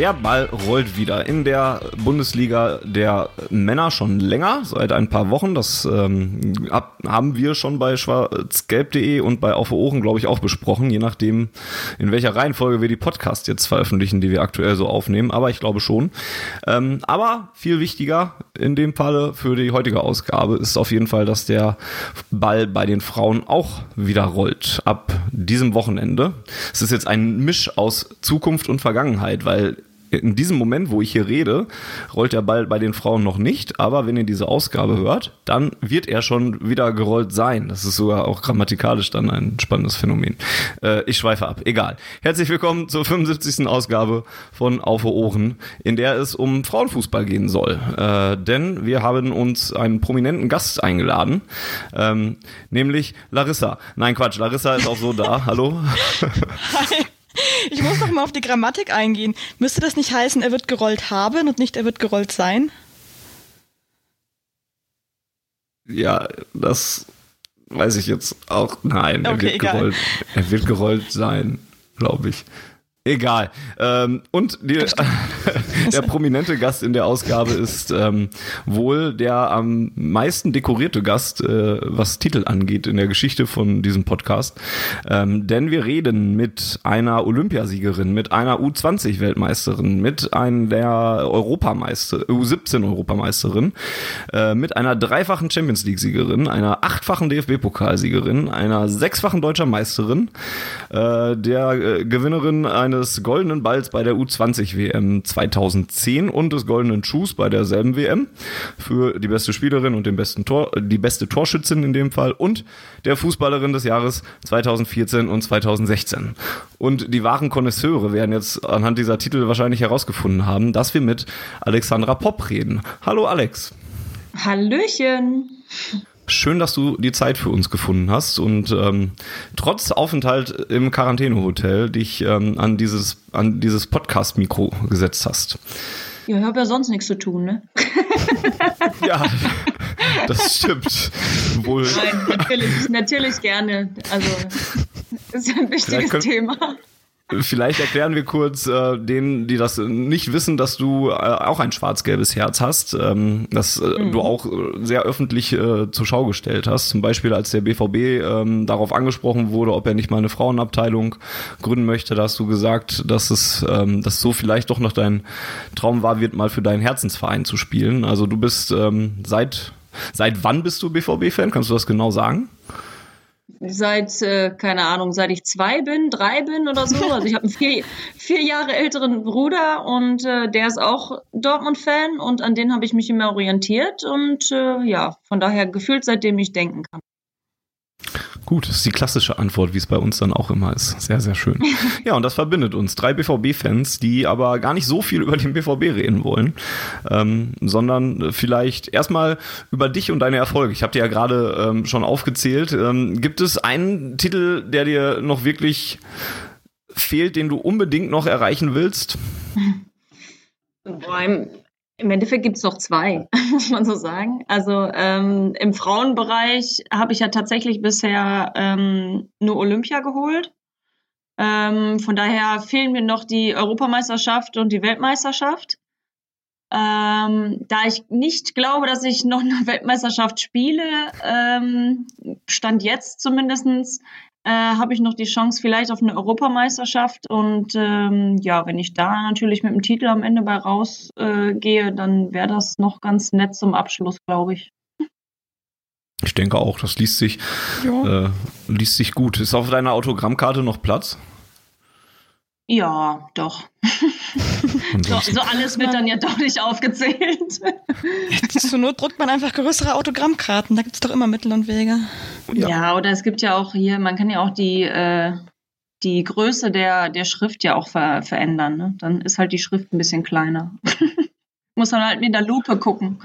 Der Ball rollt wieder in der Bundesliga der Männer schon länger, seit ein paar Wochen. Das ähm, ab, haben wir schon bei schwarzgelb.de und bei Auf Ohren, glaube ich, auch besprochen, je nachdem, in welcher Reihenfolge wir die Podcasts jetzt veröffentlichen, die wir aktuell so aufnehmen. Aber ich glaube schon. Ähm, aber viel wichtiger in dem Falle für die heutige Ausgabe ist auf jeden Fall, dass der Ball bei den Frauen auch wieder rollt. Ab diesem Wochenende. Es ist jetzt ein Misch aus Zukunft und Vergangenheit, weil in diesem Moment, wo ich hier rede, rollt der Ball bei den Frauen noch nicht, aber wenn ihr diese Ausgabe hört, dann wird er schon wieder gerollt sein. Das ist sogar auch grammatikalisch dann ein spannendes Phänomen. Äh, ich schweife ab, egal. Herzlich willkommen zur 75. Ausgabe von Auf Ohren, in der es um Frauenfußball gehen soll. Äh, denn wir haben uns einen prominenten Gast eingeladen, ähm, nämlich Larissa. Nein, Quatsch, Larissa ist auch so da. Hallo. Hi. Ich muss noch mal auf die Grammatik eingehen. Müsste das nicht heißen, er wird gerollt haben und nicht er wird gerollt sein? Ja, das weiß ich jetzt auch. Nein, er, Okay, wird, egal. gerollt, er wird gerollt sein, glaube ich. Egal. Ähm, und die, der prominente Gast in der Ausgabe ist ähm, wohl der am meisten dekorierte Gast, äh, was Titel angeht in der Geschichte von diesem Podcast. Ähm, denn wir reden mit einer Olympiasiegerin, mit einer U20-Weltmeisterin, mit einer Europameister, U17-Europameisterin, äh, mit einer dreifachen Champions League-Siegerin, einer achtfachen DFB-Pokalsiegerin, einer sechsfachen deutscher Meisterin, äh, der äh, Gewinnerin eines goldenen Balls bei der U20 WM 2010 und des goldenen Schuhs bei derselben WM für die beste Spielerin und den besten Tor, die beste Torschützin in dem Fall und der Fußballerin des Jahres 2014 und 2016. Und die wahren Konnoisseure werden jetzt anhand dieser Titel wahrscheinlich herausgefunden haben, dass wir mit Alexandra Popp reden. Hallo Alex. Hallöchen. Schön, dass du die Zeit für uns gefunden hast und ähm, trotz Aufenthalt im Quarantänehotel dich ähm, an dieses, an dieses Podcast-Mikro gesetzt hast. Ja, ich habe ja sonst nichts zu tun, ne? Ja, das stimmt. Wohl. Nein, natürlich, natürlich gerne. Also, ist ja ein wichtiges könnt- Thema. Vielleicht erklären wir kurz äh, denen, die das nicht wissen, dass du äh, auch ein schwarz-gelbes Herz hast, ähm, dass äh, du auch äh, sehr öffentlich äh, zur Schau gestellt hast. Zum Beispiel, als der BVB ähm, darauf angesprochen wurde, ob er nicht mal eine Frauenabteilung gründen möchte, da hast du gesagt, dass es, ähm, dass so vielleicht doch noch dein Traum war, wird mal für deinen Herzensverein zu spielen. Also du bist ähm, seit seit wann bist du BVB-Fan? Kannst du das genau sagen? Seit, äh, keine Ahnung, seit ich zwei bin, drei bin oder so. Also ich habe einen vier, vier Jahre älteren Bruder und äh, der ist auch Dortmund-Fan und an den habe ich mich immer orientiert und äh, ja, von daher gefühlt seitdem ich denken kann. Gut, das ist die klassische Antwort, wie es bei uns dann auch immer ist. Sehr, sehr schön. Ja, und das verbindet uns. Drei BVB-Fans, die aber gar nicht so viel über den BVB reden wollen, ähm, sondern vielleicht erstmal über dich und deine Erfolge. Ich habe dir ja gerade ähm, schon aufgezählt. Ähm, gibt es einen Titel, der dir noch wirklich fehlt, den du unbedingt noch erreichen willst? Boah, im, Endeffekt gibt es noch zwei, muss man so sagen. Also ähm, im Frauenbereich habe ich ja tatsächlich bisher ähm, nur Olympia geholt. Ähm, von daher fehlen mir noch die Europameisterschaft und die Weltmeisterschaft. Ähm, da ich nicht glaube, dass ich noch eine Weltmeisterschaft spiele, ähm, stand jetzt zumindestens, äh, habe ich noch die Chance vielleicht auf eine Europameisterschaft. Und ähm, ja, wenn ich da natürlich mit dem Titel am Ende bei rausgehe, äh, gehe, dann wäre das noch ganz nett zum Abschluss, glaube ich. Ich denke auch, das liest sich, Ja. äh, liest sich gut. Ist auf deiner Autogrammkarte noch Platz? Ja, doch. So, so alles wird dann ja doch nicht aufgezählt. Zur Not druckt man einfach größere Autogrammkarten. Da gibt es doch immer Mittel und Wege. Ja. oder es gibt ja auch hier, man kann ja auch die, äh, die Größe der, der Schrift ja auch ver verändern. Ne? Dann ist halt die Schrift ein bisschen kleiner. Muss man halt mit der Lupe gucken.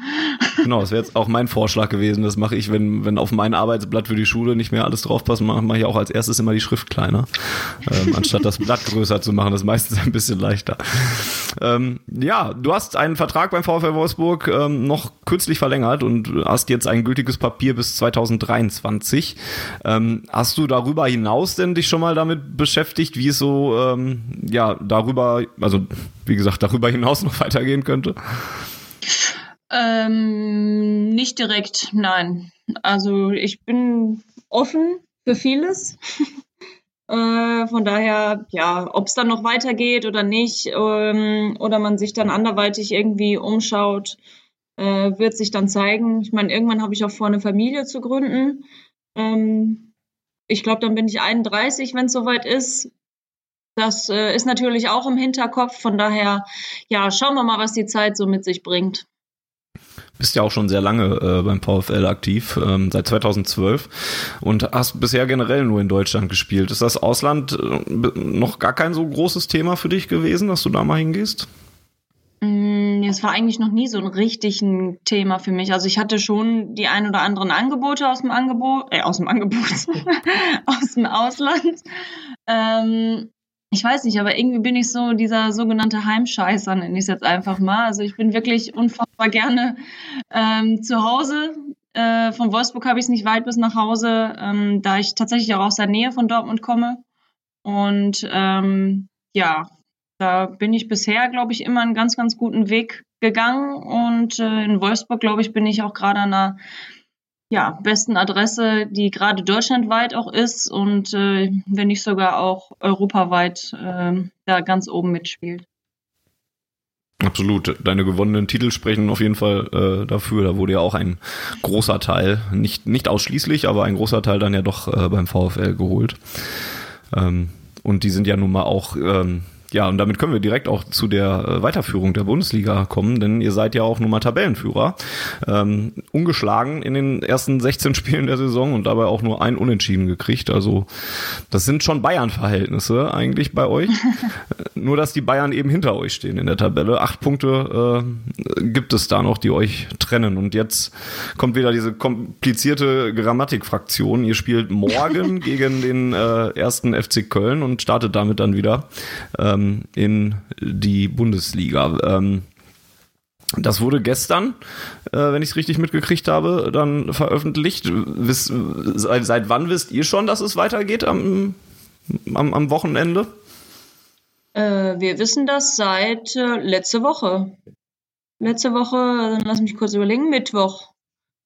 Genau, das wäre jetzt auch mein Vorschlag gewesen. Das mache ich, wenn, wenn auf mein Arbeitsblatt für die Schule nicht mehr alles draufpasst, mache mach ich auch als erstes immer die Schrift kleiner, ähm, anstatt das Blatt größer zu machen. Das ist meistens ein bisschen leichter. Ähm, ja, du hast einen Vertrag beim VfL Wolfsburg ähm, noch kürzlich verlängert und hast jetzt ein gültiges Papier bis 2023. Ähm, hast du darüber hinaus denn dich schon mal damit beschäftigt, wie es so ähm, ja darüber, also wie gesagt, darüber hinaus noch weitergehen könnte? Ähm, nicht direkt, nein. Also ich bin offen für vieles. äh, von daher, ja, ob es dann noch weitergeht oder nicht, ähm, oder man sich dann anderweitig irgendwie umschaut, äh, wird sich dann zeigen. Ich meine, irgendwann habe ich auch vor, eine Familie zu gründen. Ähm, ich glaube, dann bin ich 31, wenn es soweit ist. Das äh, ist natürlich auch im Hinterkopf. Von daher, ja, schauen wir mal, was die Zeit so mit sich bringt. Bist ja auch schon sehr lange äh, beim VfL aktiv, ähm, seit 2012 und hast bisher generell nur in Deutschland gespielt. Ist das Ausland äh, noch gar kein so großes Thema für dich gewesen, dass du da mal hingehst? Mm, es war eigentlich noch nie so ein richtig ein Thema für mich. Also ich hatte schon die ein oder anderen Angebote aus dem Angebot, äh, aus dem Angebot, aus dem Ausland. Ähm, ich weiß nicht, aber irgendwie bin ich so dieser sogenannte Heimscheißer, nenne ich es jetzt einfach mal. Also ich bin wirklich unfassbar gerne ähm, zu Hause. Äh, von Wolfsburg habe ich es nicht weit bis nach Hause, ähm, da ich tatsächlich auch aus der Nähe von Dortmund komme. Und ähm, ja, da bin ich bisher, glaube ich, immer einen ganz, ganz guten Weg gegangen. Und äh, in Wolfsburg, glaube ich, bin ich auch gerade an einer ja, besten Adresse, die gerade deutschlandweit auch ist und äh, wenn nicht sogar auch europaweit äh, da ganz oben mitspielt. Absolut. Deine gewonnenen Titel sprechen auf jeden Fall äh, dafür. Da wurde ja auch ein großer Teil, nicht, nicht ausschließlich, aber ein großer Teil dann ja doch äh, beim VfL geholt. Ähm, und die sind ja nun mal auch ähm, ja, und damit können wir direkt auch zu der äh, Weiterführung der Bundesliga kommen, denn ihr seid ja auch nun mal Tabellenführer. Ähm, ungeschlagen in den ersten 16 Spielen der Saison und dabei auch nur ein Unentschieden gekriegt. Also das sind schon Bayern-Verhältnisse eigentlich bei euch. nur, dass die Bayern eben hinter euch stehen in der Tabelle. Acht Punkte äh, gibt es da noch, die euch trennen. Und jetzt kommt wieder diese komplizierte Grammatikfraktion. Ihr spielt morgen gegen den äh, ersten FC Köln und startet damit dann wieder. Äh, in die Bundesliga. Ähm, das wurde gestern, äh, wenn ich es richtig mitgekriegt habe, dann veröffentlicht. Wiss, seit, seit, wann wisst ihr schon, dass es weitergeht am, am, am Wochenende? Äh, wir wissen das seit äh, letzte Woche. Letzte Woche, lass mich kurz überlegen, Mittwoch.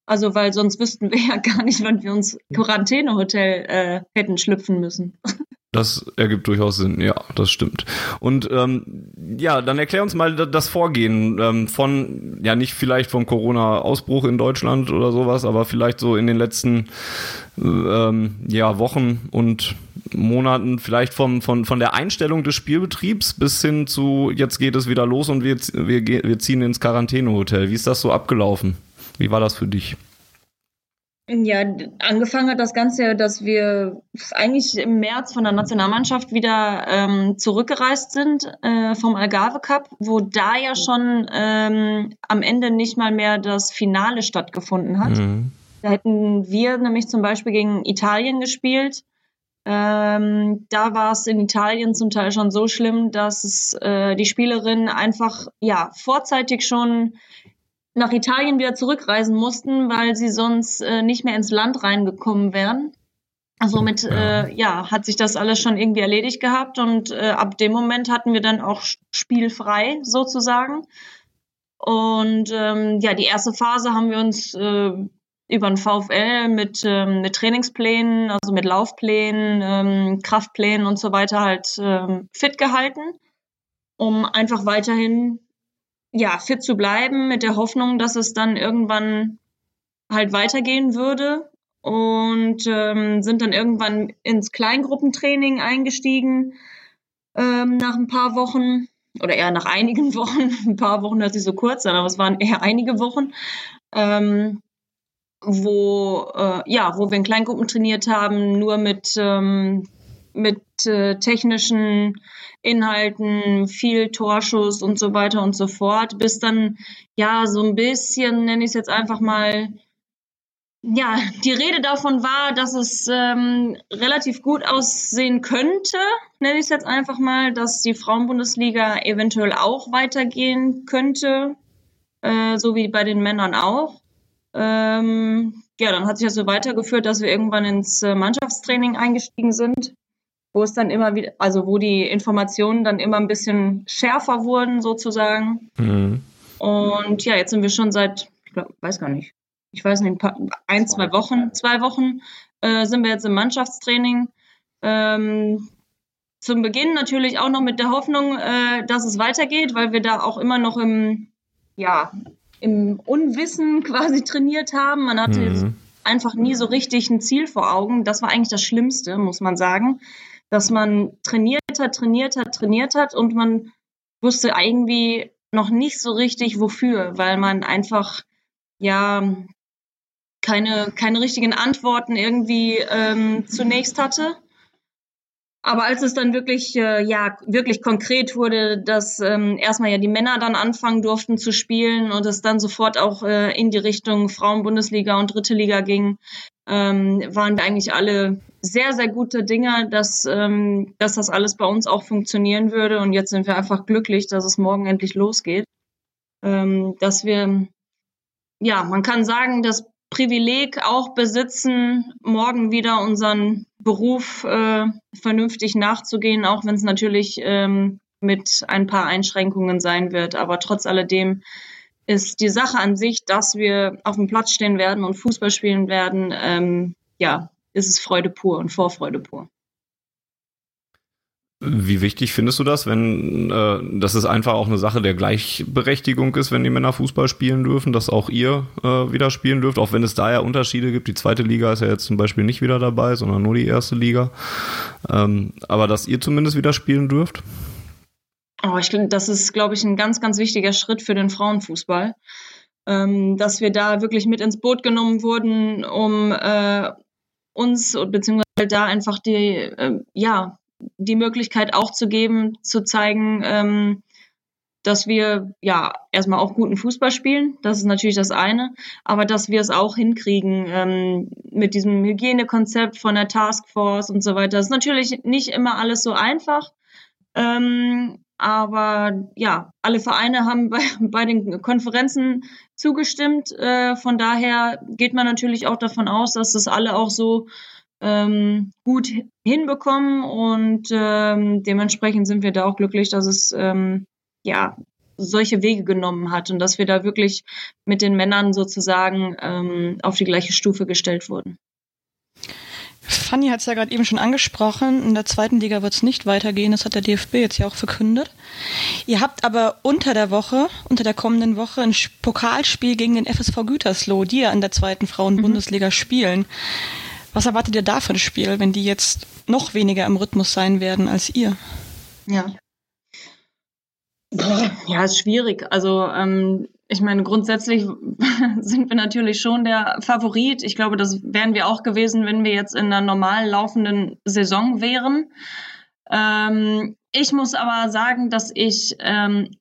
Also, weil sonst wüssten wir ja gar nicht, wann wir uns Quarantänehotel äh, hätten schlüpfen müssen. Das ergibt durchaus Sinn, ja, das stimmt. Und ähm, ja, dann erklär uns mal das Vorgehen ähm, von, ja nicht vielleicht vom Corona-Ausbruch in Deutschland oder sowas, aber vielleicht so in den letzten ähm, ja, Wochen und Monaten, vielleicht vom, von, von der Einstellung des Spielbetriebs bis hin zu, jetzt geht es wieder los und wir, wir, wir ziehen ins Quarantänehotel. Wie ist das so abgelaufen? Wie war das für dich? Ja, angefangen hat das Ganze ja, dass wir eigentlich im März von der Nationalmannschaft wieder ähm, zurückgereist sind äh, vom Algarve Cup, wo da ja schon ähm, am Ende nicht mal mehr das Finale stattgefunden hat. Mhm. Da hätten wir nämlich zum Beispiel gegen Italien gespielt. Ähm, da war es in Italien zum Teil schon so schlimm, dass es, äh, die Spielerinnen einfach ja vorzeitig schon nach Italien wieder zurückreisen mussten, weil sie sonst äh, nicht mehr ins Land reingekommen wären. Somit also äh, ja, hat sich das alles schon irgendwie erledigt gehabt und äh, ab dem Moment hatten wir dann auch spielfrei sozusagen. Und ähm, ja, die erste Phase haben wir uns äh, über den VfL mit, ähm, mit Trainingsplänen, also mit Laufplänen, ähm, Kraftplänen und so weiter halt ähm, fit gehalten, um einfach weiterhin ja, fit zu bleiben mit der Hoffnung, dass es dann irgendwann halt weitergehen würde und ähm, sind dann irgendwann ins Kleingruppentraining eingestiegen ähm, nach ein paar Wochen oder eher nach einigen Wochen. ein paar Wochen hört sich so kurz an, aber es waren eher einige Wochen, ähm, wo äh, ja, wo wir in Kleingruppen trainiert haben, nur mit ähm, mit äh, technischen Inhalten, viel Torschuss und so weiter und so fort, bis dann ja so ein bisschen, nenne ich es jetzt einfach mal, ja, die Rede davon war, dass es ähm, relativ gut aussehen könnte, nenne ich es jetzt einfach mal, dass die Frauenbundesliga eventuell auch weitergehen könnte, äh, so wie bei den Männern auch. Ähm, ja, dann hat sich das so weitergeführt, dass wir irgendwann ins äh, Mannschaftstraining eingestiegen sind, wo es dann immer wieder, also wo die Informationen dann immer ein bisschen schärfer wurden sozusagen. Mhm. Und ja, jetzt sind wir schon seit, ich glaub, weiß gar nicht, ich weiß nicht, ein, paar, ein zwei Wochen, zwei Wochen äh, sind wir jetzt im Mannschaftstraining. Ähm, zum Beginn natürlich auch noch mit der Hoffnung, äh, dass es weitergeht, weil wir da auch immer noch im, ja, im Unwissen quasi trainiert haben. Man hatte mhm. einfach nie so richtig ein Ziel vor Augen. Das war eigentlich das Schlimmste, muss man sagen, dass man trainiert hat, trainiert hat, trainiert hat und man wusste irgendwie noch nicht so richtig wofür, weil man einfach ja keine, keine richtigen Antworten irgendwie ähm, zunächst hatte. Aber als es dann wirklich, äh, ja, wirklich konkret wurde, dass ähm, erstmal ja die Männer dann anfangen durften zu spielen und es dann sofort auch äh, in die Richtung Frauenbundesliga und Dritte Liga ging, ähm, waren wir eigentlich alle sehr, sehr gute Dinge, dass, ähm, dass das alles bei uns auch funktionieren würde. Und jetzt sind wir einfach glücklich, dass es morgen endlich losgeht. Ähm, dass wir, ja, man kann sagen, dass Privileg auch besitzen, morgen wieder unseren Beruf äh, vernünftig nachzugehen, auch wenn es natürlich ähm, mit ein paar Einschränkungen sein wird. Aber trotz alledem ist die Sache an sich, dass wir auf dem Platz stehen werden und Fußball spielen werden, ähm, ja, ist es Freude pur und Vorfreude pur. Wie wichtig findest du das, wenn äh, dass es einfach auch eine Sache der Gleichberechtigung ist, wenn die Männer Fußball spielen dürfen, dass auch ihr äh, wieder spielen dürft, auch wenn es da ja Unterschiede gibt. Die zweite Liga ist ja jetzt zum Beispiel nicht wieder dabei, sondern nur die erste Liga. Ähm, aber dass ihr zumindest wieder spielen dürft? Oh, ich finde, das ist, glaube ich, ein ganz, ganz wichtiger Schritt für den Frauenfußball. Ähm, dass wir da wirklich mit ins Boot genommen wurden, um äh, uns beziehungsweise da einfach die, äh, ja, die Möglichkeit auch zu geben, zu zeigen, ähm, dass wir ja erstmal auch guten Fußball spielen. Das ist natürlich das eine, aber dass wir es auch hinkriegen ähm, mit diesem Hygienekonzept von der Taskforce und so weiter. Das ist natürlich nicht immer alles so einfach. Ähm, aber ja, alle Vereine haben bei, bei den Konferenzen zugestimmt. Äh, von daher geht man natürlich auch davon aus, dass das alle auch so ähm, gut hinbekommen und ähm, dementsprechend sind wir da auch glücklich, dass es ähm, ja solche Wege genommen hat und dass wir da wirklich mit den Männern sozusagen ähm, auf die gleiche Stufe gestellt wurden. Fanny hat es ja gerade eben schon angesprochen, in der zweiten Liga wird es nicht weitergehen, das hat der DFB jetzt ja auch verkündet. Ihr habt aber unter der Woche, unter der kommenden Woche ein Pokalspiel gegen den FSV Gütersloh, die ja in der zweiten Frauenbundesliga mhm. spielen. Was erwartet ihr da für ein Spiel, wenn die jetzt noch weniger im Rhythmus sein werden als ihr? Ja. Ja, ist schwierig. Also ähm, ich meine, grundsätzlich sind wir natürlich schon der Favorit. Ich glaube, das wären wir auch gewesen, wenn wir jetzt in einer normal laufenden Saison wären. Ähm, ich muss aber sagen, dass ich ähm,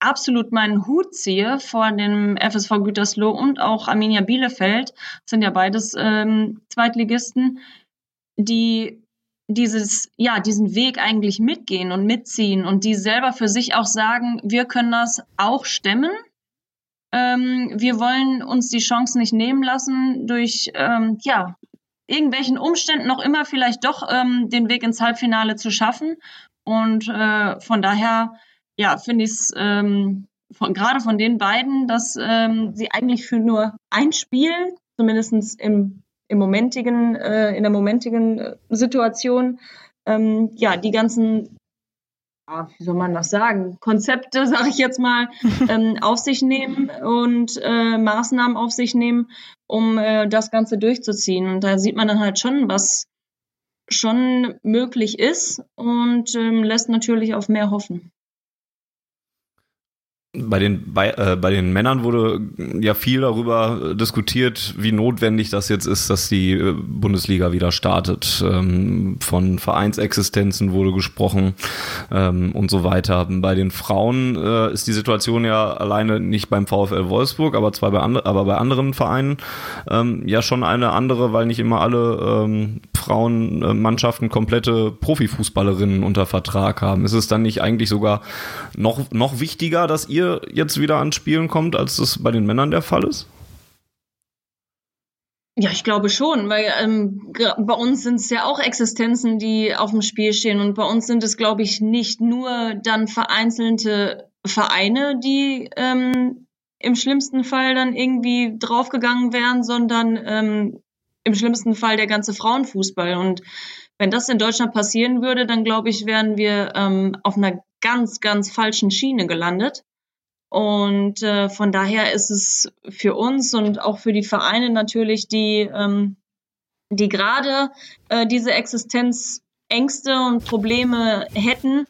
absolut meinen Hut ziehe vor dem FSV Gütersloh und auch Arminia Bielefeld, sind ja beides ähm, Zweitligisten, die dieses, ja, diesen Weg eigentlich mitgehen und mitziehen und die selber für sich auch sagen, wir können das auch stemmen. Ähm, wir wollen uns die Chance nicht nehmen lassen, durch, ähm, ja, irgendwelchen Umständen noch immer vielleicht doch ähm, den Weg ins Halbfinale zu schaffen. Und äh, von daher ja, finde ich es ähm, gerade von den beiden, dass ähm, sie eigentlich für nur ein Spiel, zumindest im, im momentigen, äh, in der momentigen äh, Situation, ähm, ja, die ganzen, wie soll man das sagen, Konzepte, sage ich jetzt mal, ähm, auf sich nehmen und äh, Maßnahmen auf sich nehmen, um äh, das Ganze durchzuziehen. Und da sieht man dann halt schon, was schon möglich ist und ähm, lässt natürlich auf mehr hoffen. Bei den, bei, äh, bei den Männern wurde ja viel darüber diskutiert, wie notwendig das jetzt ist, dass die äh, Bundesliga wieder startet. Ähm, von Vereinsexistenzen wurde gesprochen ähm, und so weiter. Bei den Frauen äh, ist die Situation ja alleine nicht beim VfL Wolfsburg, aber zwar bei, andre, aber bei anderen Vereinen ähm, ja schon eine andere, weil nicht immer alle ähm, Frauenmannschaften komplette Profifußballerinnen unter Vertrag haben. Ist es dann nicht eigentlich sogar noch, noch wichtiger, dass ihr jetzt wieder ans Spielen kommt, als das bei den Männern der Fall ist? Ja, ich glaube schon, weil ähm, bei uns sind es ja auch Existenzen, die auf dem Spiel stehen. Und bei uns sind es, glaube ich, nicht nur dann vereinzelte Vereine, die ähm, im schlimmsten Fall dann irgendwie draufgegangen wären, sondern ähm, im schlimmsten Fall der ganze Frauenfußball. Und wenn das in Deutschland passieren würde, dann glaube ich, wären wir ähm, auf einer ganz, ganz falschen Schiene gelandet. Und äh, von daher ist es für uns und auch für die Vereine natürlich, die, ähm, die gerade äh, diese Existenzängste und Probleme hätten,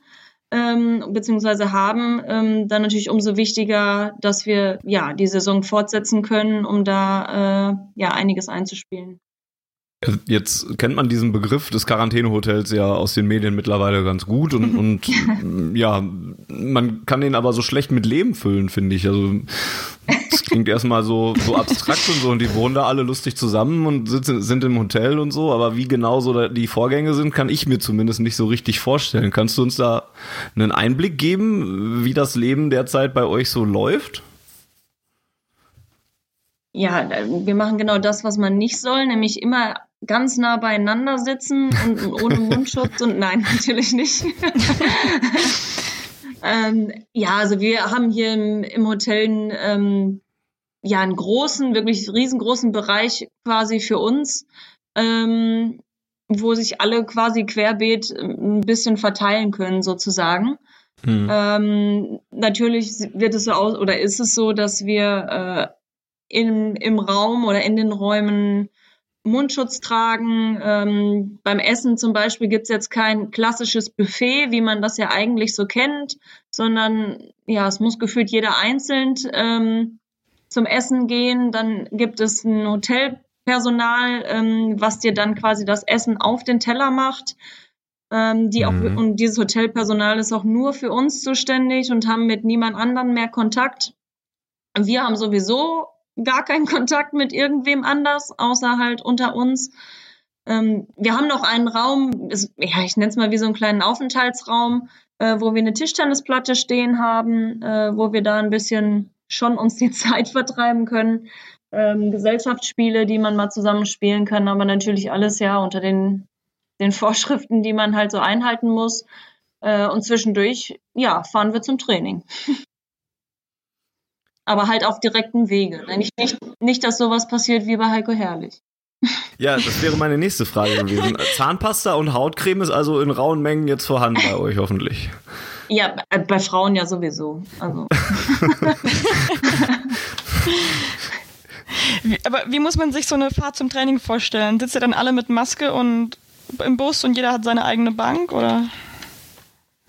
ähm, beziehungsweise haben, ähm, dann natürlich umso wichtiger, dass wir ja die Saison fortsetzen können, um da äh, ja einiges einzuspielen. Jetzt kennt man diesen Begriff des Quarantänehotels ja aus den Medien mittlerweile ganz gut und, und ja, man kann den aber so schlecht mit Leben füllen, finde ich. Also das klingt erstmal so, so abstrakt und so und die wohnen da alle lustig zusammen und sitzen, sind im Hotel und so, aber wie genau so die Vorgänge sind, kann ich mir zumindest nicht so richtig vorstellen. Kannst du uns da einen Einblick geben, wie das Leben derzeit bei euch so läuft? Ja, wir machen genau das, was man nicht soll, nämlich immer ganz nah beieinander sitzen und, ohne Mundschutz und nein, natürlich nicht. ähm, ja, also wir haben hier im, im Hotel ähm, ja einen großen, wirklich riesengroßen Bereich quasi für uns, ähm, wo sich alle quasi querbeet ein bisschen verteilen können sozusagen. Hm. Ähm, natürlich wird es so aus oder ist es so, dass wir äh, im, im Raum oder in den Räumen Mundschutz tragen. Ähm, beim Essen zum Beispiel gibt es jetzt kein klassisches Buffet, wie man das ja eigentlich so kennt, sondern ja, es muss gefühlt jeder einzeln ähm, zum Essen gehen. Dann gibt es ein Hotelpersonal, ähm, was dir dann quasi das Essen auf den Teller macht. Ähm, die auch, mhm. und dieses Hotelpersonal ist auch nur für uns zuständig und haben mit niemand anderem mehr Kontakt. Wir haben sowieso gar keinen Kontakt mit irgendwem anders, außer halt unter uns. Ähm, wir haben noch einen Raum, ist, ja, ich nenne es mal wie so einen kleinen Aufenthaltsraum, äh, wo wir eine Tischtennisplatte stehen haben, äh, wo wir da ein bisschen schon uns die Zeit vertreiben können. Ähm, Gesellschaftsspiele, die man mal zusammen spielen kann, aber natürlich alles ja unter den, den Vorschriften, die man halt so einhalten muss. Äh, und zwischendurch, ja, fahren wir zum Training. aber halt auf direktem Wege. Nicht, nicht, nicht, dass sowas passiert wie bei Heiko Herrlich. Ja, das wäre meine nächste Frage gewesen. Zahnpasta und Hautcreme ist also in rauen Mengen jetzt vorhanden bei euch hoffentlich. Ja, bei Frauen ja sowieso. Also. aber wie muss man sich so eine Fahrt zum Training vorstellen? Sitzt ihr dann alle mit Maske und im Bus und jeder hat seine eigene Bank oder?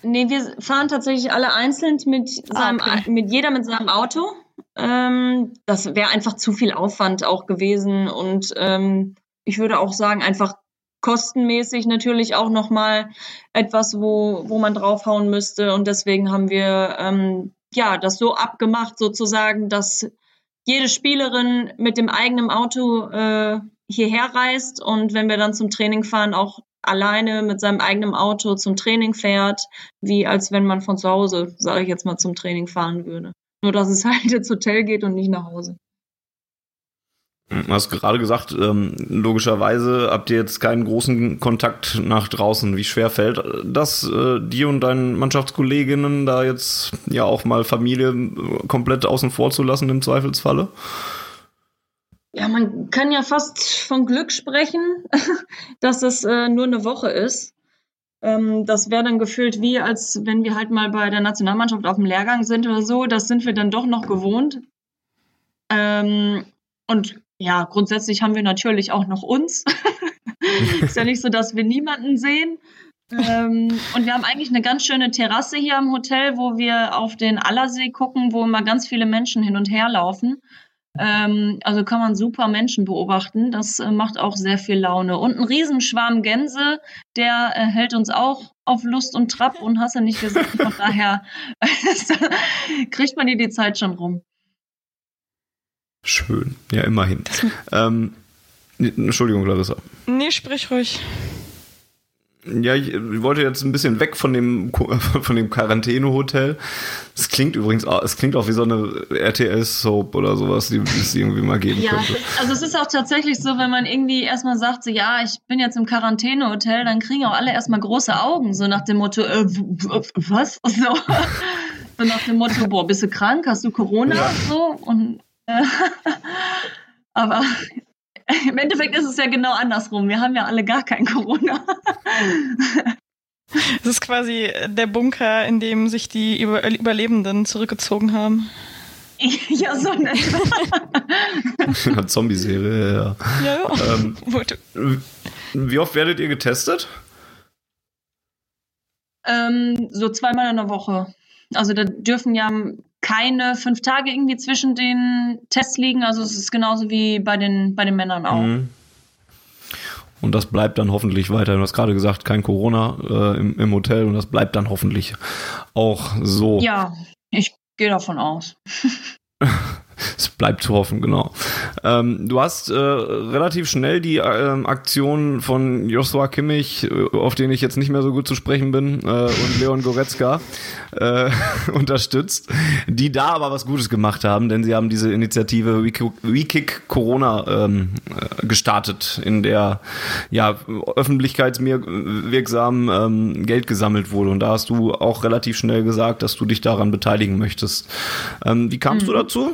Nee, wir fahren tatsächlich alle einzeln mit, ah, seinem, okay. mit jeder mit seinem Auto. Ähm, das wäre einfach zu viel Aufwand auch gewesen und ähm, ich würde auch sagen, einfach kostenmäßig natürlich auch nochmal etwas, wo, wo man draufhauen müsste. Und deswegen haben wir ähm, ja das so abgemacht, sozusagen, dass jede Spielerin mit dem eigenen Auto äh, hierher reist und wenn wir dann zum Training fahren, auch alleine mit seinem eigenen Auto zum Training fährt, wie als wenn man von zu Hause, sage ich jetzt mal, zum Training fahren würde. Nur dass es halt ins Hotel geht und nicht nach Hause. Du hast gerade gesagt, ähm, logischerweise habt ihr jetzt keinen großen Kontakt nach draußen. Wie schwer fällt das äh, dir und deinen Mannschaftskolleginnen da jetzt ja auch mal Familie äh, komplett außen vor zu lassen im Zweifelsfalle? Ja, man kann ja fast von Glück sprechen, dass es äh, nur eine Woche ist. Ähm, das wäre dann gefühlt wie, als wenn wir halt mal bei der Nationalmannschaft auf dem Lehrgang sind oder so. Das sind wir dann doch noch gewohnt. Ähm, und ja, grundsätzlich haben wir natürlich auch noch uns. ist ja nicht so, dass wir niemanden sehen. ähm, und wir haben eigentlich eine ganz schöne Terrasse hier am Hotel, wo wir auf den Allersee gucken, wo immer ganz viele Menschen hin und her laufen. Ähm, also kann man super Menschen beobachten. Das äh, macht auch sehr viel Laune. Und ein Riesenschwarm Gänse, der äh, hält uns auch auf Lust und Trab und hast du nicht gesagt. Von daher kriegt man hier die Zeit schon rum. Schön, ja, immerhin. Ähm, Entschuldigung, Larissa. Nee, sprich ruhig. Ja, ich wollte jetzt ein bisschen weg von dem von dem Quarantänehotel. Es klingt übrigens, es klingt auch wie so eine RTL-Soap oder sowas, die es irgendwie mal geben ja, könnte. Also es ist auch tatsächlich so, wenn man irgendwie erstmal sagt, so ja, ich bin jetzt im Quarantänehotel, dann kriegen auch alle erstmal große Augen, so nach dem Motto, äh, was? So. so nach dem Motto, boah, bist du krank? Hast du Corona? Ja. So und äh, aber im Endeffekt ist es ja genau andersrum. Wir haben ja alle gar kein Corona. Es ist quasi der Bunker, in dem sich die Überlebenden zurückgezogen haben. Ja, so nett. Eine Zombie-Serie, ja. Ja, ja. Ähm, wie oft werdet ihr getestet? Ähm, so zweimal in der Woche. Also da dürfen ja keine fünf Tage irgendwie zwischen den Tests liegen. Also es ist genauso wie bei den, bei den Männern auch. Mhm. Und das bleibt dann hoffentlich weiter. Du hast gerade gesagt, kein Corona äh, im, im Hotel und das bleibt dann hoffentlich auch so. Ja, ich gehe davon aus. es bleibt zu hoffen, genau. Ähm, du hast äh, relativ schnell die äh, Aktion von Joshua Kimmich, äh, auf den ich jetzt nicht mehr so gut zu sprechen bin, äh, und Leon Goretzka äh, unterstützt, die da aber was Gutes gemacht haben, denn sie haben diese Initiative WeKick Corona ähm, äh, gestartet, in der ja öffentlichkeitswirksam ähm, Geld gesammelt wurde. Und da hast du auch relativ schnell gesagt, dass du dich daran beteiligen möchtest. Ähm, wie kamst mhm. du dazu?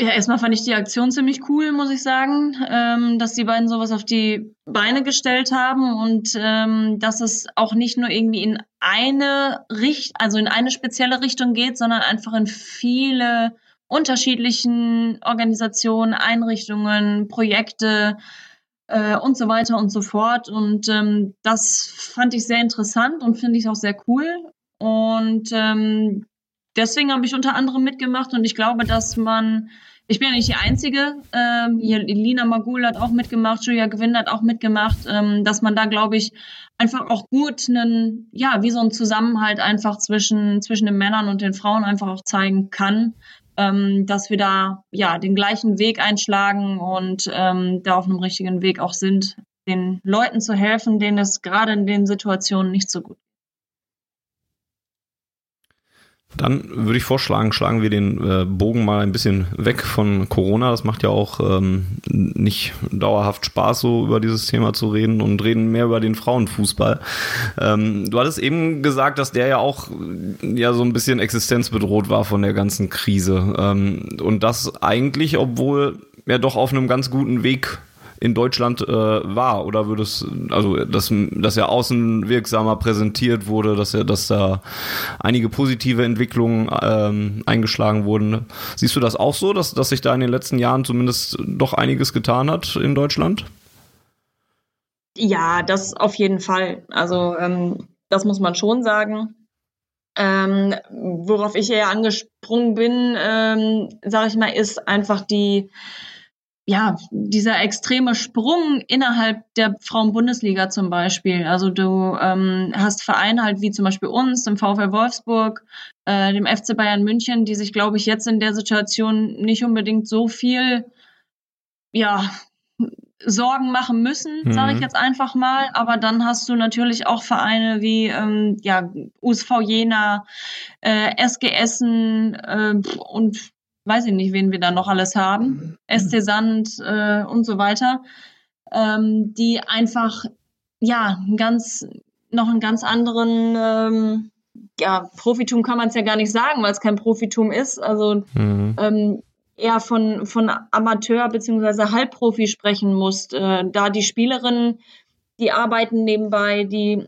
Ja, erstmal fand ich die Aktion ziemlich cool, muss ich sagen, ähm, dass die beiden sowas auf die Beine gestellt haben und ähm, dass es auch nicht nur irgendwie in eine Richt, also in eine spezielle Richtung geht, sondern einfach in viele unterschiedlichen Organisationen, Einrichtungen, Projekte äh, und so weiter und so fort. Und ähm, das fand ich sehr interessant und finde ich auch sehr cool. Und ähm, deswegen habe ich unter anderem mitgemacht und ich glaube, dass man ich bin ja nicht die Einzige. Ähm, hier, Lina Magul hat auch mitgemacht, Julia Gewinn hat auch mitgemacht, ähm, dass man da, glaube ich, einfach auch gut einen, ja, wie so ein Zusammenhalt einfach zwischen, zwischen den Männern und den Frauen einfach auch zeigen kann, ähm, dass wir da, ja, den gleichen Weg einschlagen und ähm, da auf einem richtigen Weg auch sind, den Leuten zu helfen, denen es gerade in den Situationen nicht so gut geht. Dann würde ich vorschlagen, schlagen wir den äh, Bogen mal ein bisschen weg von Corona. Das macht ja auch ähm, nicht dauerhaft Spaß, so über dieses Thema zu reden und reden mehr über den Frauenfußball. Ähm, du hattest eben gesagt, dass der ja auch ja so ein bisschen existenzbedroht war von der ganzen Krise. Ähm, und das eigentlich, obwohl er doch auf einem ganz guten Weg in Deutschland äh, war oder würde es, also dass, dass er außenwirksamer präsentiert wurde, dass er, dass da einige positive Entwicklungen ähm, eingeschlagen wurden. Siehst du das auch so, dass, dass sich da in den letzten Jahren zumindest doch einiges getan hat in Deutschland? Ja, das auf jeden Fall. Also ähm, das muss man schon sagen. Ähm, worauf ich eher angesprungen bin, ähm, sage ich mal, ist einfach die ja, dieser extreme Sprung innerhalb der Frauenbundesliga zum Beispiel. Also du ähm, hast Vereine halt wie zum Beispiel uns, dem VfL Wolfsburg, äh, dem FC Bayern München, die sich, glaube ich, jetzt in der Situation nicht unbedingt so viel, ja, Sorgen machen müssen, mhm. sage ich jetzt einfach mal. Aber dann hast du natürlich auch Vereine wie ähm, ja, USV Jena, äh, SG Essen äh, und weiß ich nicht, wen wir da noch alles haben, mhm. SC Sand äh, und so weiter, ähm, die einfach ja ganz noch einen ganz anderen ähm, ja, Profitum kann man es ja gar nicht sagen, weil es kein Profitum ist. Also mhm. ähm, eher von, von Amateur bzw. Halbprofi sprechen muss. Äh, da die Spielerinnen, die arbeiten nebenbei, die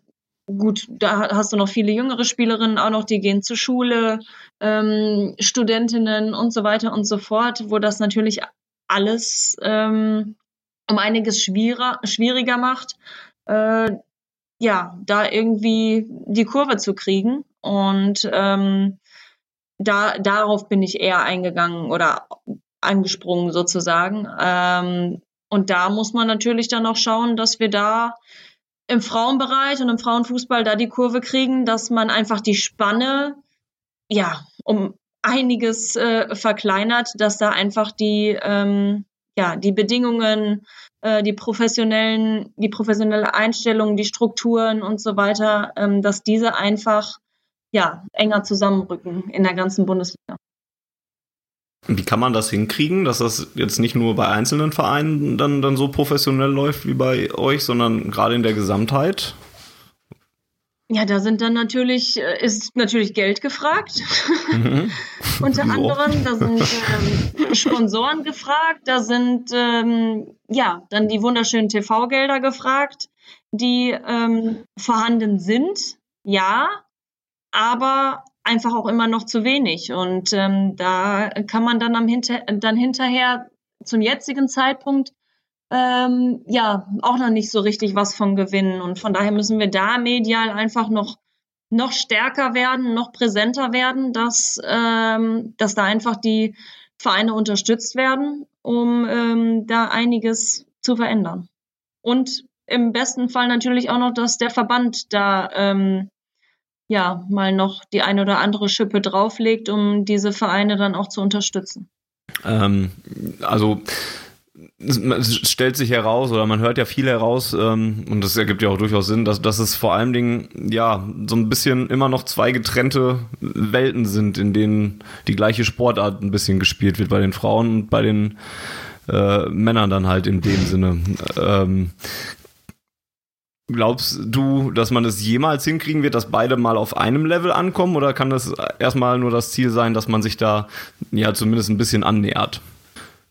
gut, da hast du noch viele jüngere Spielerinnen auch noch, die gehen zur Schule, ähm, Studentinnen und so weiter und so fort, wo das natürlich alles ähm, um einiges schwieriger, schwieriger macht. äh, ja, da irgendwie die Kurve zu kriegen. Und ähm, da, darauf bin ich eher eingegangen oder angesprungen sozusagen. Ähm, und da muss man natürlich dann auch schauen, dass wir da im Frauenbereich und im Frauenfußball da die Kurve kriegen, dass man einfach die Spanne ja um einiges äh, verkleinert, dass da einfach die ähm, ja die Bedingungen, äh, die professionellen, die professionelle Einstellung, die Strukturen und so weiter, ähm, dass diese einfach ja enger zusammenrücken in der ganzen Bundesliga. Wie kann man das hinkriegen, dass das jetzt nicht nur bei einzelnen Vereinen dann, dann so professionell läuft wie bei euch, sondern gerade in der Gesamtheit? Ja, da sind dann natürlich, äh, ist natürlich Geld gefragt. Mhm. Unter anderem, da sind ähm, Sponsoren gefragt, da sind ähm, ja dann die wunderschönen TV-Gelder gefragt, die ähm, vorhanden sind, ja, aber einfach auch immer noch zu wenig. Und ähm, da kann man dann am hinter dann hinterher zum jetzigen Zeitpunkt ähm, ja auch noch nicht so richtig was von gewinnen. Und von daher müssen wir da medial einfach noch noch stärker werden, noch präsenter werden, dass ähm, dass da einfach die Vereine unterstützt werden, um ähm, da einiges zu verändern. Und im besten Fall natürlich auch noch, dass der Verband da ähm, ja mal noch die eine oder andere Schippe drauflegt, um diese Vereine dann auch zu unterstützen. Ähm, also es stellt sich heraus oder man hört ja viel heraus ähm, und das ergibt ja auch durchaus Sinn, dass, dass es vor allen Dingen ja so ein bisschen immer noch zwei getrennte Welten sind, in denen die gleiche Sportart ein bisschen gespielt wird bei den Frauen und bei den äh, Männern dann halt in dem Sinne. Ähm, Glaubst du, dass man es jemals hinkriegen wird, dass beide mal auf einem Level ankommen? Oder kann das erstmal nur das Ziel sein, dass man sich da ja zumindest ein bisschen annähert?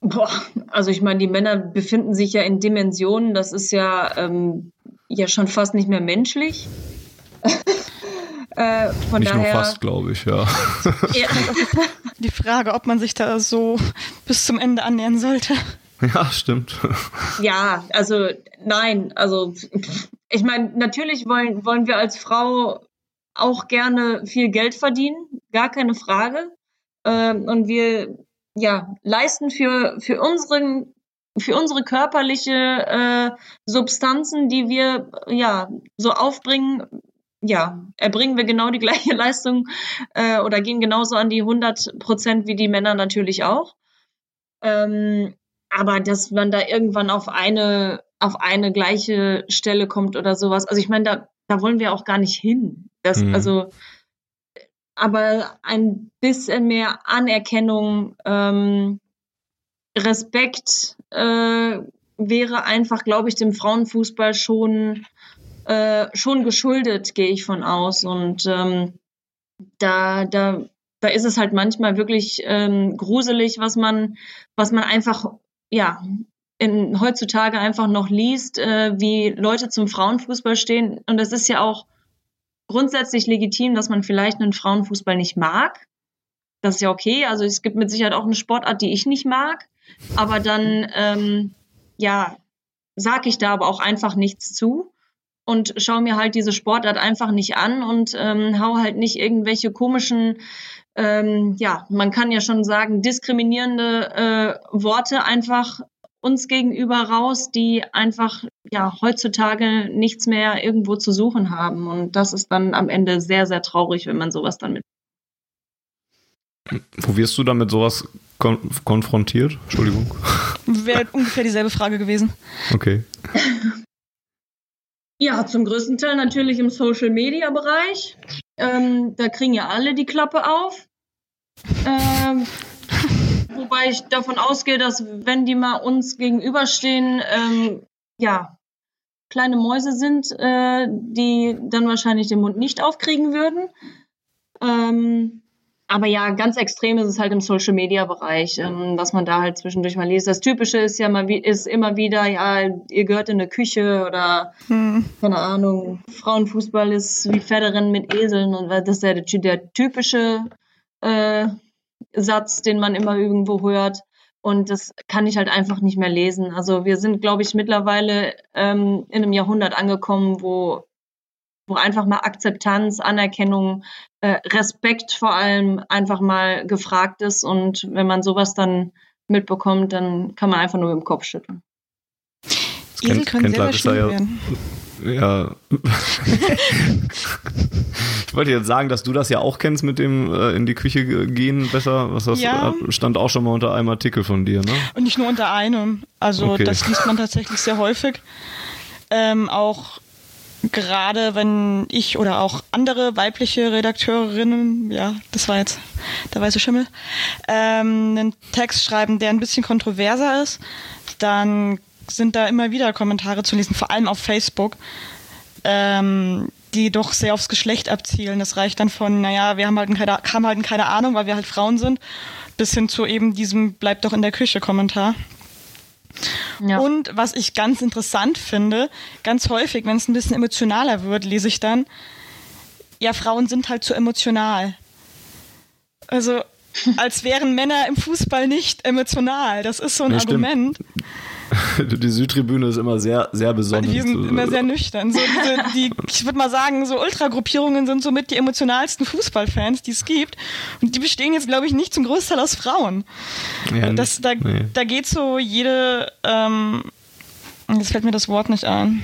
Boah, also ich meine, die Männer befinden sich ja in Dimensionen, das ist ja, ähm, ja schon fast nicht mehr menschlich. äh, von nicht daher, nur fast, glaube ich, ja. ja. Die Frage, ob man sich da so bis zum Ende annähern sollte. Ja, stimmt. Ja, also nein, also ich meine, natürlich wollen, wollen wir als Frau auch gerne viel Geld verdienen, gar keine Frage. Ähm, und wir ja, leisten für, für, unseren, für unsere körperliche äh, Substanzen, die wir ja so aufbringen, ja, erbringen wir genau die gleiche Leistung äh, oder gehen genauso an die 100 Prozent wie die Männer natürlich auch. Ähm, aber dass man da irgendwann auf eine auf eine gleiche Stelle kommt oder sowas. Also ich meine, da, da wollen wir auch gar nicht hin. Das, mhm. Also, aber ein bisschen mehr Anerkennung, ähm, Respekt äh, wäre einfach, glaube ich, dem Frauenfußball schon äh, schon geschuldet, gehe ich von aus. Und ähm, da, da, da ist es halt manchmal wirklich ähm, gruselig, was man, was man einfach ja in, heutzutage einfach noch liest, äh, wie Leute zum Frauenfußball stehen. Und es ist ja auch grundsätzlich legitim, dass man vielleicht einen Frauenfußball nicht mag. Das ist ja okay. Also es gibt mit Sicherheit auch eine Sportart, die ich nicht mag. Aber dann, ähm, ja, sag ich da aber auch einfach nichts zu und schaue mir halt diese Sportart einfach nicht an und ähm, hau halt nicht irgendwelche komischen, ähm, ja, man kann ja schon sagen, diskriminierende äh, Worte einfach uns gegenüber raus, die einfach ja heutzutage nichts mehr irgendwo zu suchen haben. Und das ist dann am Ende sehr, sehr traurig, wenn man sowas dann mit. Wo wirst du dann mit sowas kon konfrontiert? Entschuldigung. Wäre ungefähr dieselbe Frage gewesen. Okay. Ja, zum größten Teil natürlich im Social Media Bereich. Ähm, da kriegen ja alle die Klappe auf. Ähm, wobei ich davon ausgehe, dass wenn die mal uns gegenüberstehen, ähm, ja, kleine Mäuse sind, äh, die dann wahrscheinlich den Mund nicht aufkriegen würden. Ähm, aber ja, ganz extrem ist es halt im Social Media Bereich, ähm, was man da halt zwischendurch mal liest. Das Typische ist ja mal ist immer wieder, ja, ihr gehört in eine Küche oder hm. keine Ahnung, Frauenfußball ist wie Pferderennen mit Eseln und das ist ja der, der typische äh, Satz, den man immer irgendwo hört. Und das kann ich halt einfach nicht mehr lesen. Also wir sind, glaube ich, mittlerweile ähm, in einem Jahrhundert angekommen, wo, wo einfach mal Akzeptanz, Anerkennung, äh, Respekt vor allem einfach mal gefragt ist. Und wenn man sowas dann mitbekommt, dann kann man einfach nur mit dem Kopf schütteln. Esel können sehr, sehr werden. Ja. ich wollte jetzt sagen, dass du das ja auch kennst mit dem äh, in die Küche gehen besser. Was das ja. stand auch schon mal unter einem Artikel von dir, ne? Und nicht nur unter einem. Also okay. das liest man tatsächlich sehr häufig. Ähm, auch gerade wenn ich oder auch andere weibliche Redakteurinnen, ja, das war jetzt der weiße Schimmel, ähm, einen Text schreiben, der ein bisschen kontroverser ist, dann sind da immer wieder Kommentare zu lesen, vor allem auf Facebook, ähm, die doch sehr aufs Geschlecht abzielen. Das reicht dann von, naja, wir haben halt keine, haben halt keine Ahnung, weil wir halt Frauen sind, bis hin zu eben diesem Bleib doch in der Küche Kommentar. Ja. Und was ich ganz interessant finde, ganz häufig, wenn es ein bisschen emotionaler wird, lese ich dann, ja, Frauen sind halt zu emotional. Also, als wären Männer im Fußball nicht emotional. Das ist so ein nee, Argument. Stimmt. die Südtribüne ist immer sehr, sehr besonders. Die sind immer sehr nüchtern. So diese, die, ich würde mal sagen, so Ultragruppierungen sind somit die emotionalsten Fußballfans, die es gibt. Und die bestehen jetzt, glaube ich, nicht zum Großteil aus Frauen. Ja, das, da, nee. da geht so jede, ähm, jetzt fällt mir das Wort nicht ein.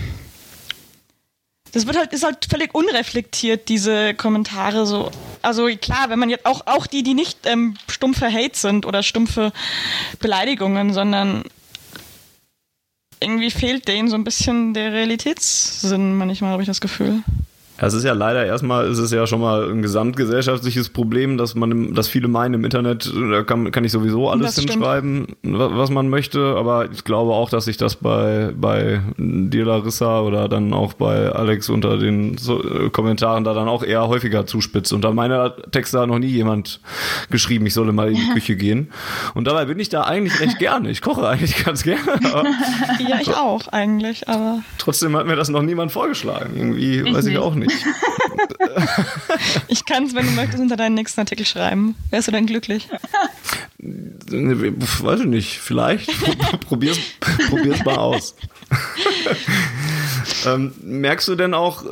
Das wird halt, ist halt völlig unreflektiert, diese Kommentare so. Also klar, wenn man jetzt auch, auch die, die nicht ähm, stumpfe Hate sind oder stumpfe Beleidigungen, sondern irgendwie fehlt denen so ein bisschen der Realitätssinn manchmal, habe ich das Gefühl. Es ist ja leider erstmal, ist es ja schon mal ein gesamtgesellschaftliches Problem, dass man, dass viele meinen im Internet, da kann, kann ich sowieso alles das hinschreiben, stimmt. was man möchte, aber ich glaube auch, dass sich das bei, bei dir Larissa oder dann auch bei Alex unter den äh, Kommentaren da dann auch eher häufiger zuspitzt. Unter meiner Texte hat noch nie jemand geschrieben, ich solle mal in die Küche gehen. Und dabei bin ich da eigentlich recht gerne. Ich koche eigentlich ganz gerne. ja, ich auch eigentlich, aber. Trotzdem hat mir das noch niemand vorgeschlagen. Irgendwie, ich weiß ich auch nicht nicht. ich kann es, wenn du möchtest, unter deinen nächsten Artikel schreiben. Wärst du dann glücklich? Weiß ich nicht, vielleicht. probier's, probier's mal aus. ähm, merkst du denn auch,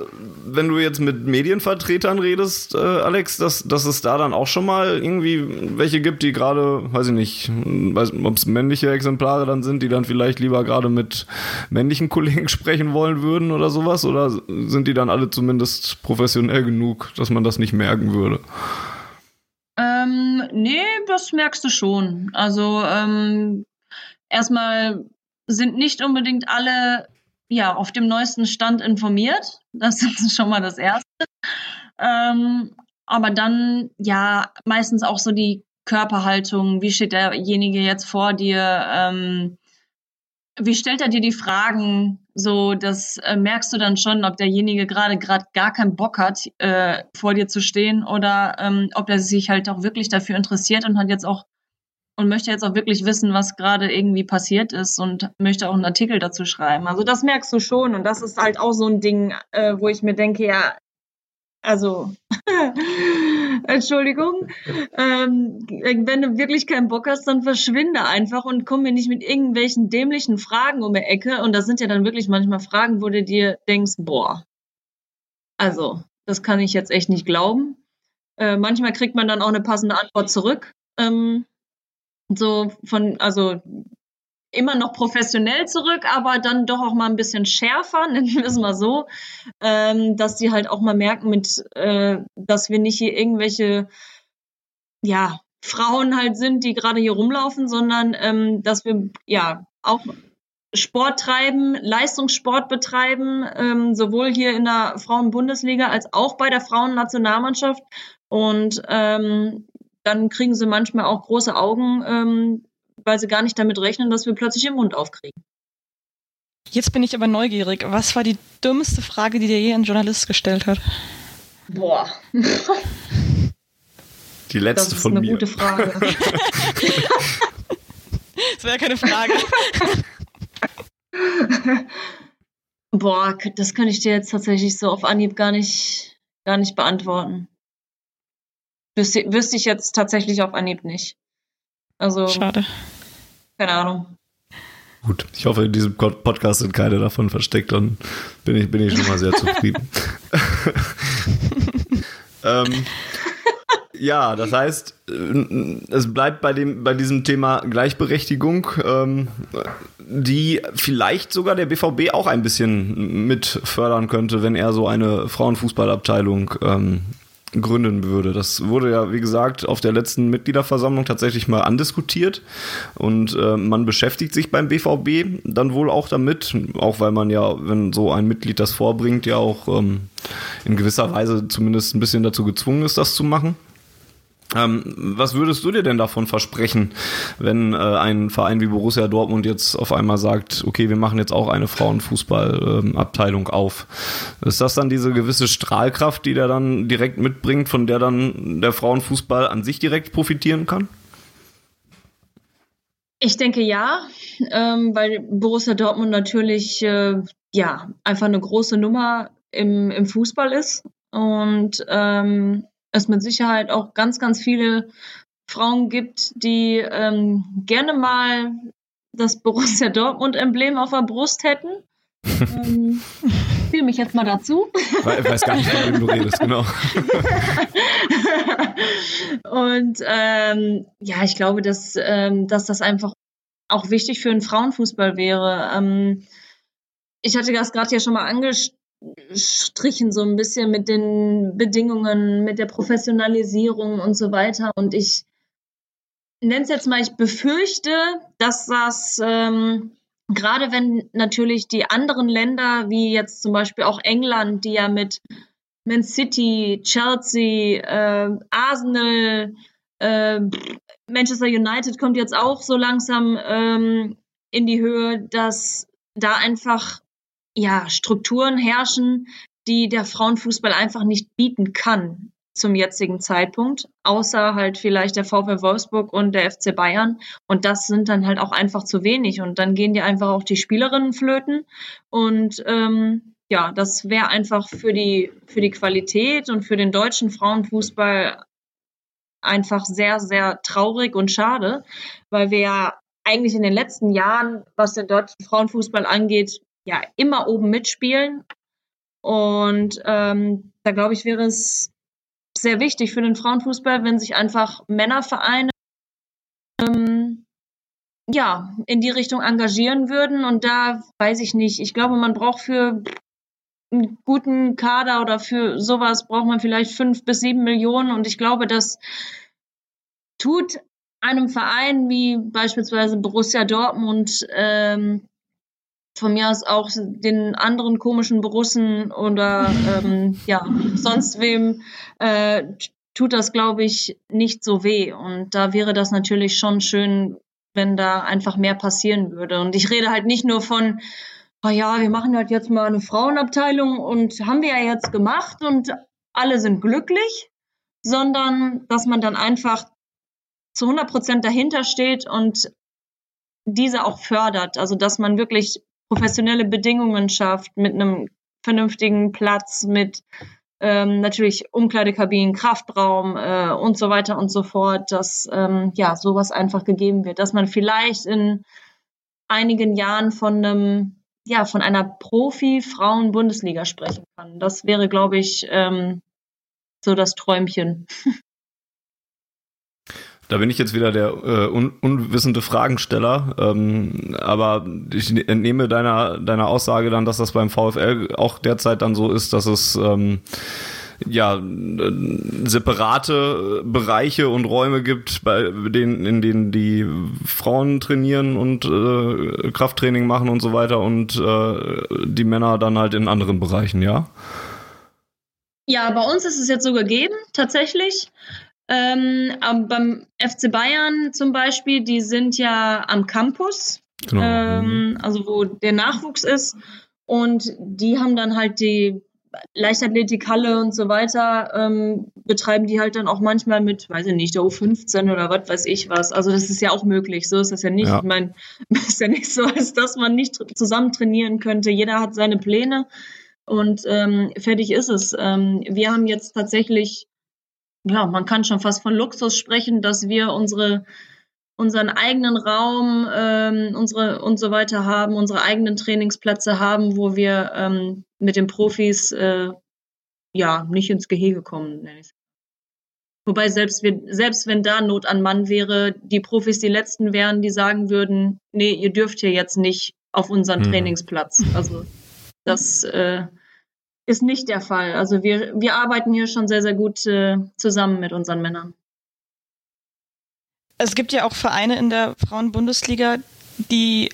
wenn du jetzt mit Medienvertretern redest, äh, Alex, dass, dass es da dann auch schon mal irgendwie welche gibt, die gerade, weiß ich nicht, ob es männliche Exemplare dann sind, die dann vielleicht lieber gerade mit männlichen Kollegen sprechen wollen würden oder sowas? Oder sind die dann alle zumindest professionell genug, dass man das nicht merken würde? Ähm, nee, das merkst du schon. Also ähm, erstmal sind nicht unbedingt alle ja, auf dem neuesten Stand informiert. Das ist schon mal das Erste. Ähm, aber dann, ja, meistens auch so die Körperhaltung. Wie steht derjenige jetzt vor dir? Ähm, wie stellt er dir die Fragen? So, das äh, merkst du dann schon, ob derjenige gerade gerade gar keinen Bock hat, äh, vor dir zu stehen oder ähm, ob er sich halt auch wirklich dafür interessiert und hat jetzt auch und möchte jetzt auch wirklich wissen, was gerade irgendwie passiert ist und möchte auch einen Artikel dazu schreiben. Also das merkst du schon und das ist halt auch so ein Ding, äh, wo ich mir denke, ja, also Entschuldigung, ähm, wenn du wirklich keinen Bock hast, dann verschwinde einfach und komm mir nicht mit irgendwelchen dämlichen Fragen um die Ecke. Und das sind ja dann wirklich manchmal Fragen, wo du dir denkst, boah, also das kann ich jetzt echt nicht glauben. Äh, manchmal kriegt man dann auch eine passende Antwort zurück. Ähm, so von, also immer noch professionell zurück, aber dann doch auch mal ein bisschen schärfer, nennen wir es mal so, ähm, dass die halt auch mal merken, mit, äh, dass wir nicht hier irgendwelche, ja, Frauen halt sind, die gerade hier rumlaufen, sondern ähm, dass wir ja auch Sport treiben, Leistungssport betreiben, ähm, sowohl hier in der Frauenbundesliga als auch bei der Frauennationalmannschaft. Und ähm, dann kriegen sie manchmal auch große Augen, ähm, weil sie gar nicht damit rechnen, dass wir plötzlich den Mund aufkriegen. Jetzt bin ich aber neugierig. Was war die dümmste Frage, die dir je ein Journalist gestellt hat? Boah. Die letzte das ist von eine mir. gute Frage. das wäre keine Frage. Boah, das könnte ich dir jetzt tatsächlich so auf Anhieb gar nicht, gar nicht beantworten. Wüsste, wüsste ich jetzt tatsächlich auf Anhieb nicht. Also. Schade. Keine Ahnung. Gut, ich hoffe, in diesem Podcast sind keine davon versteckt, dann bin ich, bin ich schon mal sehr zufrieden. ähm, ja, das heißt, äh, es bleibt bei, dem, bei diesem Thema Gleichberechtigung, ähm, die vielleicht sogar der BVB auch ein bisschen mit fördern könnte, wenn er so eine Frauenfußballabteilung ähm, gründen würde. Das wurde ja, wie gesagt, auf der letzten Mitgliederversammlung tatsächlich mal andiskutiert und äh, man beschäftigt sich beim BVB dann wohl auch damit, auch weil man ja, wenn so ein Mitglied das vorbringt, ja auch ähm, in gewisser Weise zumindest ein bisschen dazu gezwungen ist, das zu machen. Ähm, was würdest du dir denn davon versprechen, wenn äh, ein Verein wie Borussia Dortmund jetzt auf einmal sagt, okay, wir machen jetzt auch eine Frauenfußballabteilung ähm, auf? Ist das dann diese gewisse Strahlkraft, die der dann direkt mitbringt, von der dann der Frauenfußball an sich direkt profitieren kann? Ich denke ja, ähm, weil Borussia Dortmund natürlich äh, ja einfach eine große Nummer im, im Fußball ist und ähm, es mit Sicherheit auch ganz, ganz viele Frauen gibt, die ähm, gerne mal das Borussia Dortmund-Emblem auf der Brust hätten. ähm, fühle mich jetzt mal dazu. Ich weiß gar nicht, von wem du redest, genau. Und ähm, ja, ich glaube, dass, ähm, dass das einfach auch wichtig für den Frauenfußball wäre. Ähm, ich hatte das gerade ja schon mal angesprochen strichen so ein bisschen mit den Bedingungen, mit der Professionalisierung und so weiter. Und ich nenne es jetzt mal, ich befürchte, dass das ähm, gerade wenn natürlich die anderen Länder, wie jetzt zum Beispiel auch England, die ja mit Man City, Chelsea, äh, Arsenal, äh, Manchester United kommt jetzt auch so langsam ähm, in die Höhe, dass da einfach ja, Strukturen herrschen, die der Frauenfußball einfach nicht bieten kann zum jetzigen Zeitpunkt, außer halt vielleicht der VfL Wolfsburg und der FC Bayern. Und das sind dann halt auch einfach zu wenig. Und dann gehen die einfach auch die Spielerinnen flöten. Und ähm, ja, das wäre einfach für die, für die Qualität und für den deutschen Frauenfußball einfach sehr, sehr traurig und schade, weil wir ja eigentlich in den letzten Jahren, was den deutschen Frauenfußball angeht, ja immer oben mitspielen. Und ähm, da glaube ich, wäre es sehr wichtig für den Frauenfußball, wenn sich einfach Männervereine ähm, ja in die Richtung engagieren würden. Und da weiß ich nicht. Ich glaube, man braucht für einen guten Kader oder für sowas braucht man vielleicht fünf bis sieben Millionen. Und ich glaube, das tut einem Verein wie beispielsweise Borussia Dortmund ähm, von mir aus auch den anderen komischen Borussen oder ähm, ja, sonst wem äh, tut das, glaube ich, nicht so weh. Und da wäre das natürlich schon schön, wenn da einfach mehr passieren würde. Und ich rede halt nicht nur von, oh ja, wir machen halt jetzt mal eine Frauenabteilung und haben wir ja jetzt gemacht und alle sind glücklich, sondern dass man dann einfach zu 100 Prozent dahinter steht und diese auch fördert. Also dass man wirklich professionelle Bedingungen schafft, mit einem vernünftigen Platz, mit ähm, natürlich Umkleidekabinen, Kraftraum äh, und so weiter und so fort, dass ähm, ja sowas einfach gegeben wird, dass man vielleicht in einigen Jahren von einem ja von einer Profi-Frauen-Bundesliga sprechen kann. Das wäre, glaube ich, ähm, so das Träumchen. Da bin ich jetzt wieder der äh, un unwissende Fragensteller, ähm, aber ich entnehme deiner, deiner Aussage dann, dass das beim VfL auch derzeit dann so ist, dass es ähm, ja separate Bereiche und Räume gibt, bei denen, in denen die Frauen trainieren und äh, Krafttraining machen und so weiter und äh, die Männer dann halt in anderen Bereichen, ja? Ja, bei uns ist es jetzt so gegeben, tatsächlich. Ähm, beim FC Bayern zum Beispiel, die sind ja am Campus, genau. ähm, mhm. also wo der Nachwuchs ist. Und die haben dann halt die Leichtathletikhalle und so weiter, ähm, betreiben die halt dann auch manchmal mit, weiß ich nicht, der U15 oder was weiß ich was. Also das ist ja auch möglich. So ist das ja nicht. Ja. Ich meine, ist ja nicht so, als dass man nicht zusammen trainieren könnte. Jeder hat seine Pläne und ähm, fertig ist es. Ähm, wir haben jetzt tatsächlich ja, man kann schon fast von Luxus sprechen, dass wir unsere unseren eigenen Raum ähm, unsere und so weiter haben, unsere eigenen Trainingsplätze haben, wo wir ähm, mit den Profis äh, ja nicht ins Gehege kommen. Nenne ich. Wobei selbst, wir, selbst wenn da Not an Mann wäre, die Profis die letzten wären, die sagen würden, nee, ihr dürft hier jetzt nicht auf unseren hm. Trainingsplatz. Also das äh, ist nicht der Fall. Also wir, wir arbeiten hier schon sehr, sehr gut äh, zusammen mit unseren Männern. Es gibt ja auch Vereine in der Frauenbundesliga, die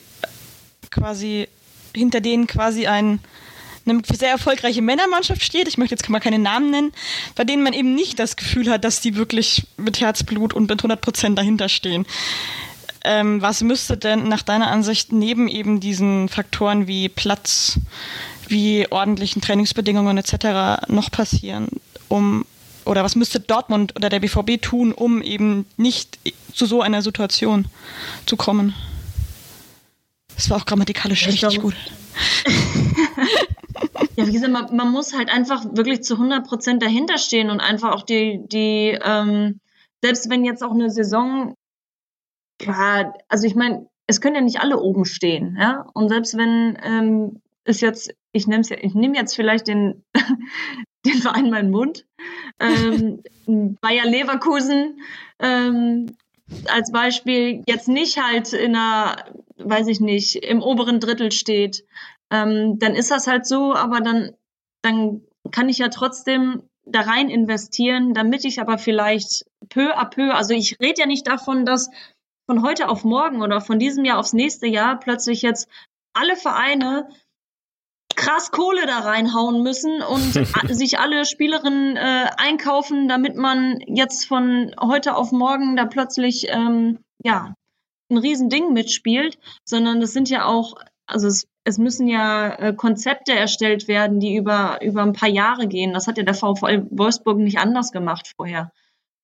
quasi hinter denen quasi ein eine sehr erfolgreiche Männermannschaft steht, ich möchte jetzt mal keine Namen nennen, bei denen man eben nicht das Gefühl hat, dass die wirklich mit Herzblut und mit 100 Prozent dahinter stehen. Ähm, was müsste denn nach deiner Ansicht neben eben diesen Faktoren wie Platz, wie ordentlichen Trainingsbedingungen etc. noch passieren, um oder was müsste Dortmund oder der BVB tun, um eben nicht zu so einer Situation zu kommen? Das war auch grammatikalisch ich richtig glaube, gut. ja, wie gesagt, man, man, muss halt einfach wirklich zu 100 Prozent dahinter stehen und einfach auch die, die ähm, selbst wenn jetzt auch eine Saison, ja, also ich meine, es können ja nicht alle oben stehen, ja, und selbst wenn ähm, es jetzt, ich nehme ja, ich nehme jetzt vielleicht den, den Verein in meinen Mund, ähm, Bayer Leverkusen ähm, als Beispiel jetzt nicht halt in einer, weiß ich nicht, im oberen Drittel steht, ähm, dann ist das halt so, aber dann, dann kann ich ja trotzdem da rein investieren, damit ich aber vielleicht peu à peu, also ich rede ja nicht davon, dass von heute auf morgen oder von diesem Jahr aufs nächste Jahr plötzlich jetzt alle Vereine krass Kohle da reinhauen müssen und sich alle Spielerinnen äh, einkaufen, damit man jetzt von heute auf morgen da plötzlich ähm, ja ein Riesending mitspielt, sondern das sind ja auch, also es es müssen ja äh, Konzepte erstellt werden, die über, über ein paar Jahre gehen. Das hat ja der VfL Wolfsburg nicht anders gemacht vorher.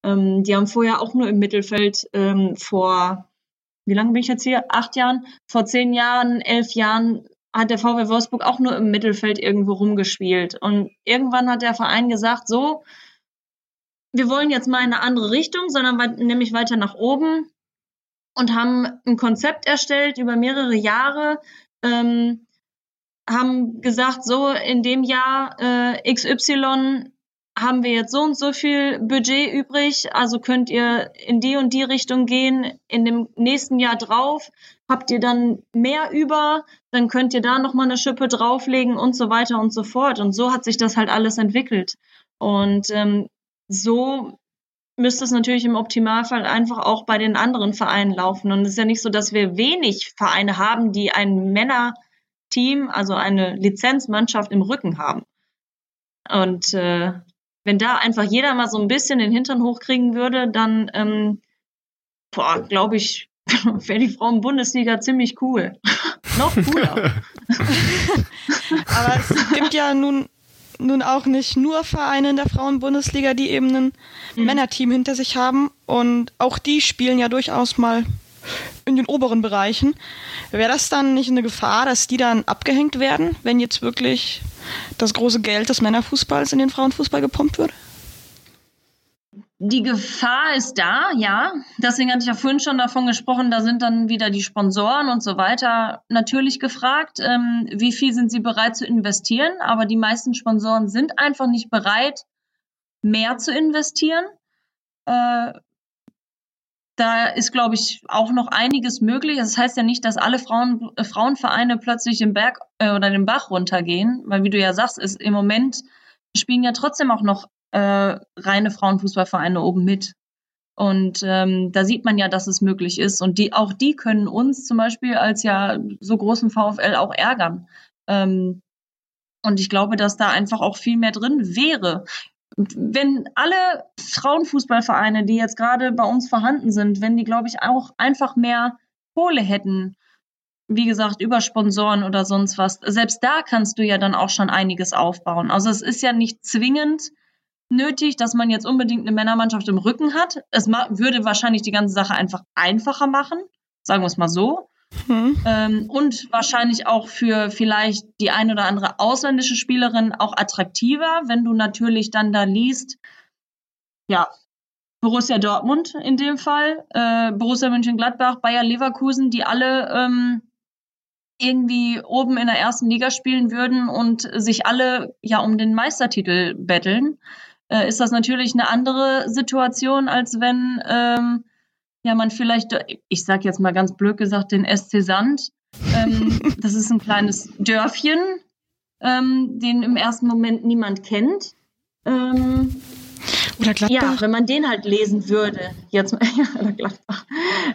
Ähm, die haben vorher auch nur im Mittelfeld ähm, vor, wie lange bin ich jetzt hier? Acht Jahren? Vor zehn Jahren, elf Jahren hat der VfL Wolfsburg auch nur im Mittelfeld irgendwo rumgespielt. Und irgendwann hat der Verein gesagt, so, wir wollen jetzt mal in eine andere Richtung, sondern nämlich weiter nach oben und haben ein Konzept erstellt über mehrere Jahre, ähm, haben gesagt, so in dem Jahr äh, XY haben wir jetzt so und so viel Budget übrig, also könnt ihr in die und die Richtung gehen. In dem nächsten Jahr drauf habt ihr dann mehr über, dann könnt ihr da nochmal eine Schippe drauflegen und so weiter und so fort. Und so hat sich das halt alles entwickelt. Und ähm, so müsste es natürlich im Optimalfall einfach auch bei den anderen Vereinen laufen. Und es ist ja nicht so, dass wir wenig Vereine haben, die ein Männerteam, also eine Lizenzmannschaft im Rücken haben. Und äh, wenn da einfach jeder mal so ein bisschen den Hintern hochkriegen würde, dann ähm, glaube ich, wäre die Frauen-Bundesliga ziemlich cool. Noch cooler. Aber es gibt ja nun nun auch nicht nur Vereine in der Frauenbundesliga, die eben ein mhm. Männerteam hinter sich haben. Und auch die spielen ja durchaus mal in den oberen Bereichen. Wäre das dann nicht eine Gefahr, dass die dann abgehängt werden, wenn jetzt wirklich das große Geld des Männerfußballs in den Frauenfußball gepumpt wird? Die Gefahr ist da, ja. Deswegen hatte ich ja vorhin schon davon gesprochen, da sind dann wieder die Sponsoren und so weiter natürlich gefragt, ähm, wie viel sind sie bereit zu investieren. Aber die meisten Sponsoren sind einfach nicht bereit, mehr zu investieren. Äh, da ist, glaube ich, auch noch einiges möglich. Das heißt ja nicht, dass alle Frauen, äh, Frauenvereine plötzlich den Berg äh, oder den Bach runtergehen, weil wie du ja sagst, ist im Moment spielen ja trotzdem auch noch äh, reine Frauenfußballvereine oben mit. Und ähm, da sieht man ja, dass es möglich ist. Und die, auch die können uns zum Beispiel als ja so großen VfL auch ärgern. Ähm, und ich glaube, dass da einfach auch viel mehr drin wäre. Wenn alle Frauenfußballvereine, die jetzt gerade bei uns vorhanden sind, wenn die, glaube ich, auch einfach mehr Kohle hätten, wie gesagt, über Sponsoren oder sonst was, selbst da kannst du ja dann auch schon einiges aufbauen. Also es ist ja nicht zwingend, nötig, dass man jetzt unbedingt eine Männermannschaft im Rücken hat. Es würde wahrscheinlich die ganze Sache einfach einfacher machen, sagen wir es mal so. Hm. Ähm, und wahrscheinlich auch für vielleicht die ein oder andere ausländische Spielerin auch attraktiver, wenn du natürlich dann da liest, ja, Borussia Dortmund in dem Fall, äh, Borussia Mönchengladbach, Bayer Leverkusen, die alle ähm, irgendwie oben in der ersten Liga spielen würden und sich alle ja um den Meistertitel betteln, äh, ist das natürlich eine andere Situation, als wenn ähm, ja man vielleicht, ich sag jetzt mal ganz blöd gesagt, den SC Sand, ähm, das ist ein kleines Dörfchen, ähm, den im ersten Moment niemand kennt. Ähm, oder Gladbach. Ja, wenn man den halt lesen würde, jetzt ja, oder Gladbach,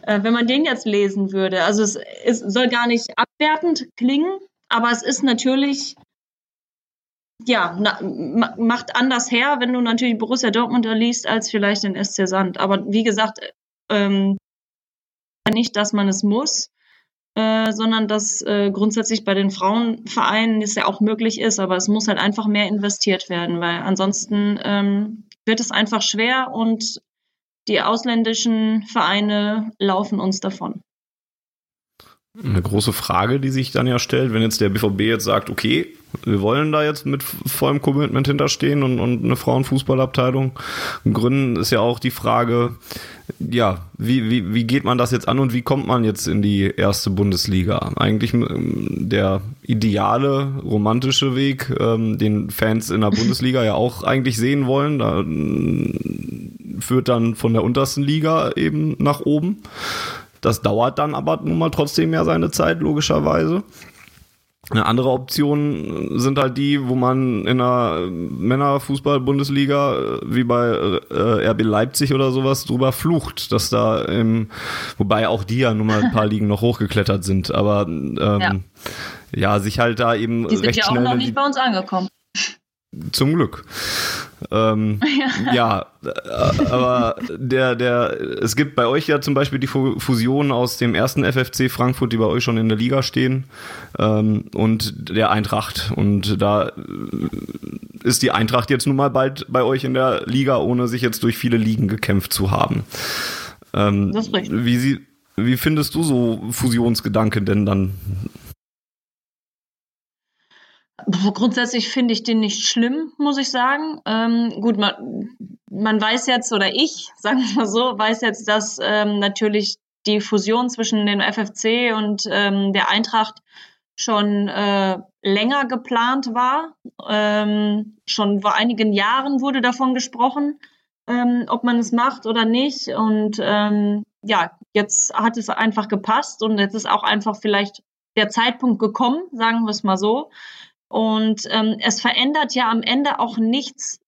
äh, wenn man den jetzt lesen würde, also es, es soll gar nicht abwertend klingen, aber es ist natürlich ja, na, macht anders her, wenn du natürlich Borussia Dortmund liest, als vielleicht den SC Sand. Aber wie gesagt, ähm, nicht, dass man es muss, äh, sondern dass äh, grundsätzlich bei den Frauenvereinen es ja auch möglich ist, aber es muss halt einfach mehr investiert werden, weil ansonsten ähm, wird es einfach schwer und die ausländischen Vereine laufen uns davon. Eine große Frage, die sich dann ja stellt, wenn jetzt der BVB jetzt sagt, okay, wir wollen da jetzt mit vollem Commitment hinterstehen und, und eine Frauenfußballabteilung gründen, ist ja auch die Frage, ja, wie, wie, wie geht man das jetzt an und wie kommt man jetzt in die erste Bundesliga? Eigentlich ähm, der ideale, romantische Weg, ähm, den Fans in der Bundesliga ja auch eigentlich sehen wollen. Da äh, führt dann von der untersten Liga eben nach oben. Das dauert dann aber nun mal trotzdem ja seine Zeit, logischerweise. Eine andere Option sind halt die, wo man in der Männerfußball-Bundesliga äh, wie bei äh, RB Leipzig oder sowas drüber flucht, dass da im, wobei auch die ja nun mal ein paar Ligen noch hochgeklettert sind, aber ähm, ja. ja. sich halt da eben die sind recht ja auch noch nicht bei uns angekommen. Zum Glück. Ähm, ja. ja, äh, aber der, der, es gibt bei euch ja zum Beispiel die Fusion aus dem ersten FFC Frankfurt, die bei euch schon in der Liga stehen, ähm, und der Eintracht. Und da ist die Eintracht jetzt nun mal bald bei euch in der Liga, ohne sich jetzt durch viele Ligen gekämpft zu haben. Ähm, das ist richtig. Wie, sie, wie findest du so Fusionsgedanken denn dann? Grundsätzlich finde ich den nicht schlimm, muss ich sagen. Ähm, gut, man, man weiß jetzt, oder ich, sagen wir mal so, weiß jetzt, dass ähm, natürlich die Fusion zwischen dem FFC und ähm, der Eintracht schon äh, länger geplant war. Ähm, schon vor einigen Jahren wurde davon gesprochen, ähm, ob man es macht oder nicht. Und ähm, ja, jetzt hat es einfach gepasst und jetzt ist auch einfach vielleicht der Zeitpunkt gekommen, sagen wir es mal so. Und ähm, es verändert ja am Ende auch nichts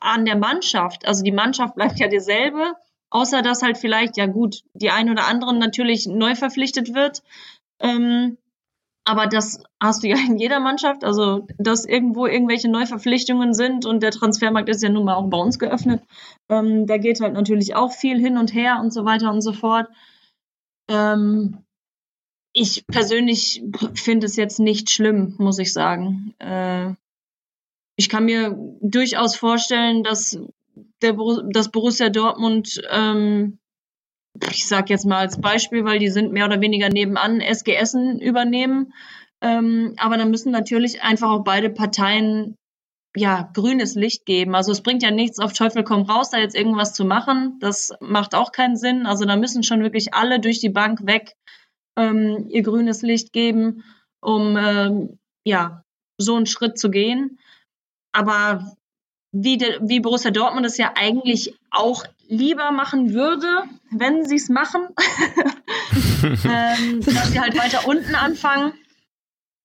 an der Mannschaft. Also die Mannschaft bleibt ja dieselbe, außer dass halt vielleicht, ja gut, die ein oder anderen natürlich neu verpflichtet wird. Ähm, aber das hast du ja in jeder Mannschaft, also dass irgendwo irgendwelche Neuverpflichtungen sind und der Transfermarkt ist ja nun mal auch bei uns geöffnet. Ähm, da geht halt natürlich auch viel hin und her und so weiter und so fort. Ähm, ich persönlich finde es jetzt nicht schlimm, muss ich sagen. Äh, ich kann mir durchaus vorstellen, dass der dass Borussia Dortmund, ähm, ich sage jetzt mal als Beispiel, weil die sind mehr oder weniger nebenan, SG Essen übernehmen. Ähm, aber dann müssen natürlich einfach auch beide Parteien ja grünes Licht geben. Also es bringt ja nichts auf Teufel komm raus, da jetzt irgendwas zu machen. Das macht auch keinen Sinn. Also da müssen schon wirklich alle durch die Bank weg ähm, ihr grünes Licht geben, um ähm, ja so einen Schritt zu gehen. Aber wie, de, wie Borussia Dortmund es ja eigentlich auch lieber machen würde, wenn sie es machen, ähm, dass sie halt weiter unten anfangen,